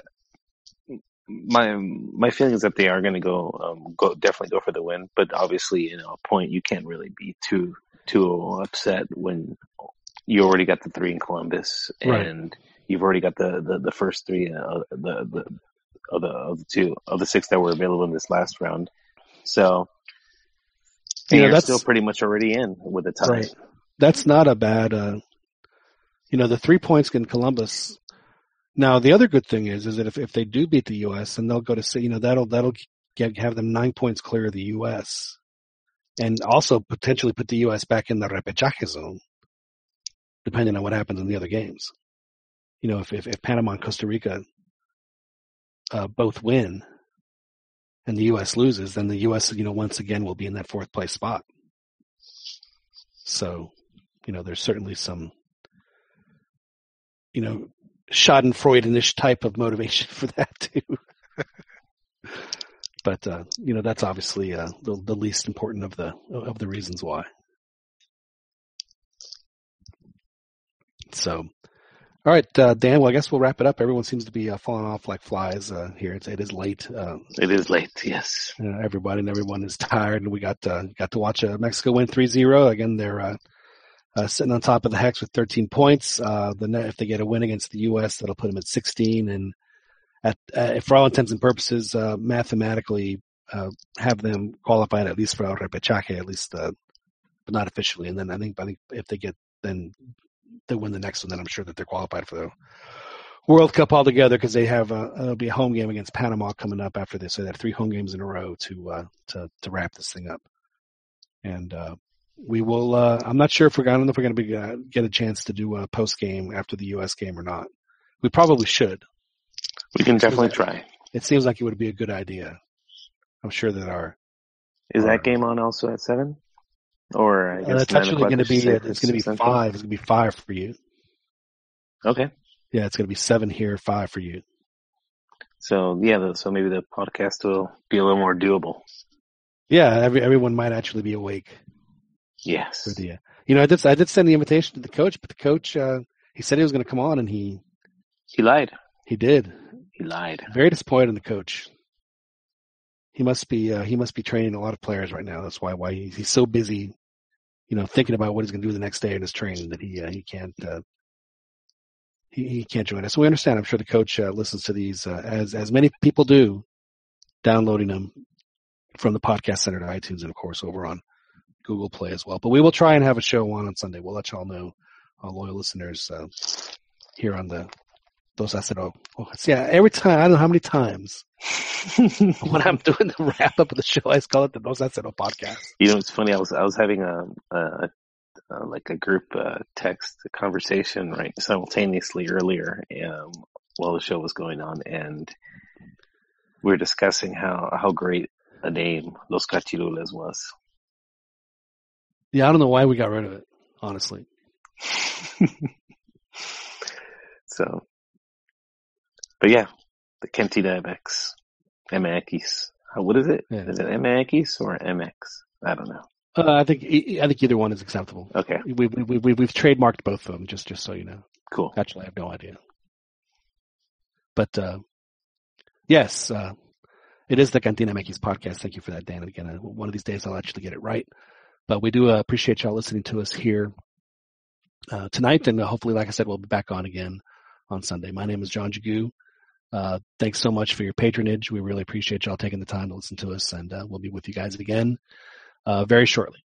my my feeling is that they are going to go um, go definitely go for the win, but obviously, you know, a point you can't really be too too upset when you already got the three in Columbus Right. and you've already got the the, the first three uh, the the of the of the two of the six that were available in this last round. So You know, you're that's- still pretty much already in with a tie. Right. That's not a bad, uh, you know, the three points in Columbus. Now, the other good thing is, is that if, if they do beat the U.S., then they'll go to, you know, that'll, that'll get, have them nine points clear of the U.S. and also potentially put the U.S. back in the repechaje zone, depending on what happens in the other games. you know, if if, if Panama and Costa Rica uh, both win, and the U.S. loses, then the U.S. you know once again will be in that fourth place spot. So, you know, there's certainly some, you know, Schadenfreudenish type of motivation for that too. but uh, you know, that's obviously uh, the, the least important of the of the reasons why. So, all right, uh, Dan. Well, I guess we'll wrap it up. Everyone seems to be uh, falling off like flies uh, here. It's, it is late. Uh, It is late. Yes. uh, everybody and everyone is tired, and we got uh, got to watch uh, Mexico win 3-0. Again, they're uh, sitting on top of the hex with 13 points. Uh, the if they get a win against the U.S., that'll put them at 16, and at uh, for all intents and purposes, uh, mathematically uh, have them qualified at least for el repechaje, at least, uh, but not officially. And then I think I think if they get then they win the next one, then I'm sure that they're qualified for the World Cup altogether because they have a, it'll be a home game against Panama coming up after this. So they have three home games in a row to to to wrap this thing up. And we will. Uh, I'm not sure if we're. I don't know if we're going to be uh, get a chance to do a post game after the U.S. game or not. We probably should. We can definitely try. It seems like it would be a good idea. I'm sure that our Is Or- that game on also at seven? Or I uh, guess it's nine actually going to be it's going to be central? five. It's going to be five for you. Okay. Yeah, it's going to be seven here, five for you. So yeah, so maybe the podcast will be a little more doable. Yeah, every, everyone might actually be awake Yes. for the. Uh, you know, I did I did send the invitation to the coach, but the coach uh, he said he was going to come on, and he He lied. he did. He lied. Very disappointed in the coach. He must be uh, he must be training a lot of players right now. That's why why he's, he's so busy, you know, thinking about what he's going to do the next day in his training that he uh, he can't uh, he he can't join us. So we understand. I'm sure the coach uh, listens to these uh, as as many people do, downloading them from the podcast center to iTunes and of course over on Google Play as well. But we will try and have a show on on Sunday. We'll let y'all know, our loyal listeners uh, here on the Dos a Cero. Oh, yeah, every time I don't know how many times when I'm doing the wrap up of the show, I just call it the Dos a Cero podcast. You know, it's funny. I was I was having a, a, like a group uh, text conversation right simultaneously earlier um, while the show was going on, and we were discussing how how great a name Los Cachirules was. Yeah, I don't know why we got rid of it, honestly. So, but yeah, the Cantina MX, MX. What is it? Yeah. Is it MX or MX? I don't know. Uh, I think I think either one is acceptable. Okay, We, we, we, we've trademarked both of them, just just so you know. cool. Actually, I have no idea. But uh, yes, uh, it is the Cantina MX podcast. Thank you for that, Dan. And again, uh, one of these days I'll actually get it right. But we do uh, appreciate y'all listening to us here uh, tonight, and uh, hopefully, like I said, we'll be back on again on Sunday. My name is John Jagu. Uh, thanks so much for your patronage. We really appreciate y'all taking the time to listen to us, and uh, we'll be with you guys again uh, very shortly.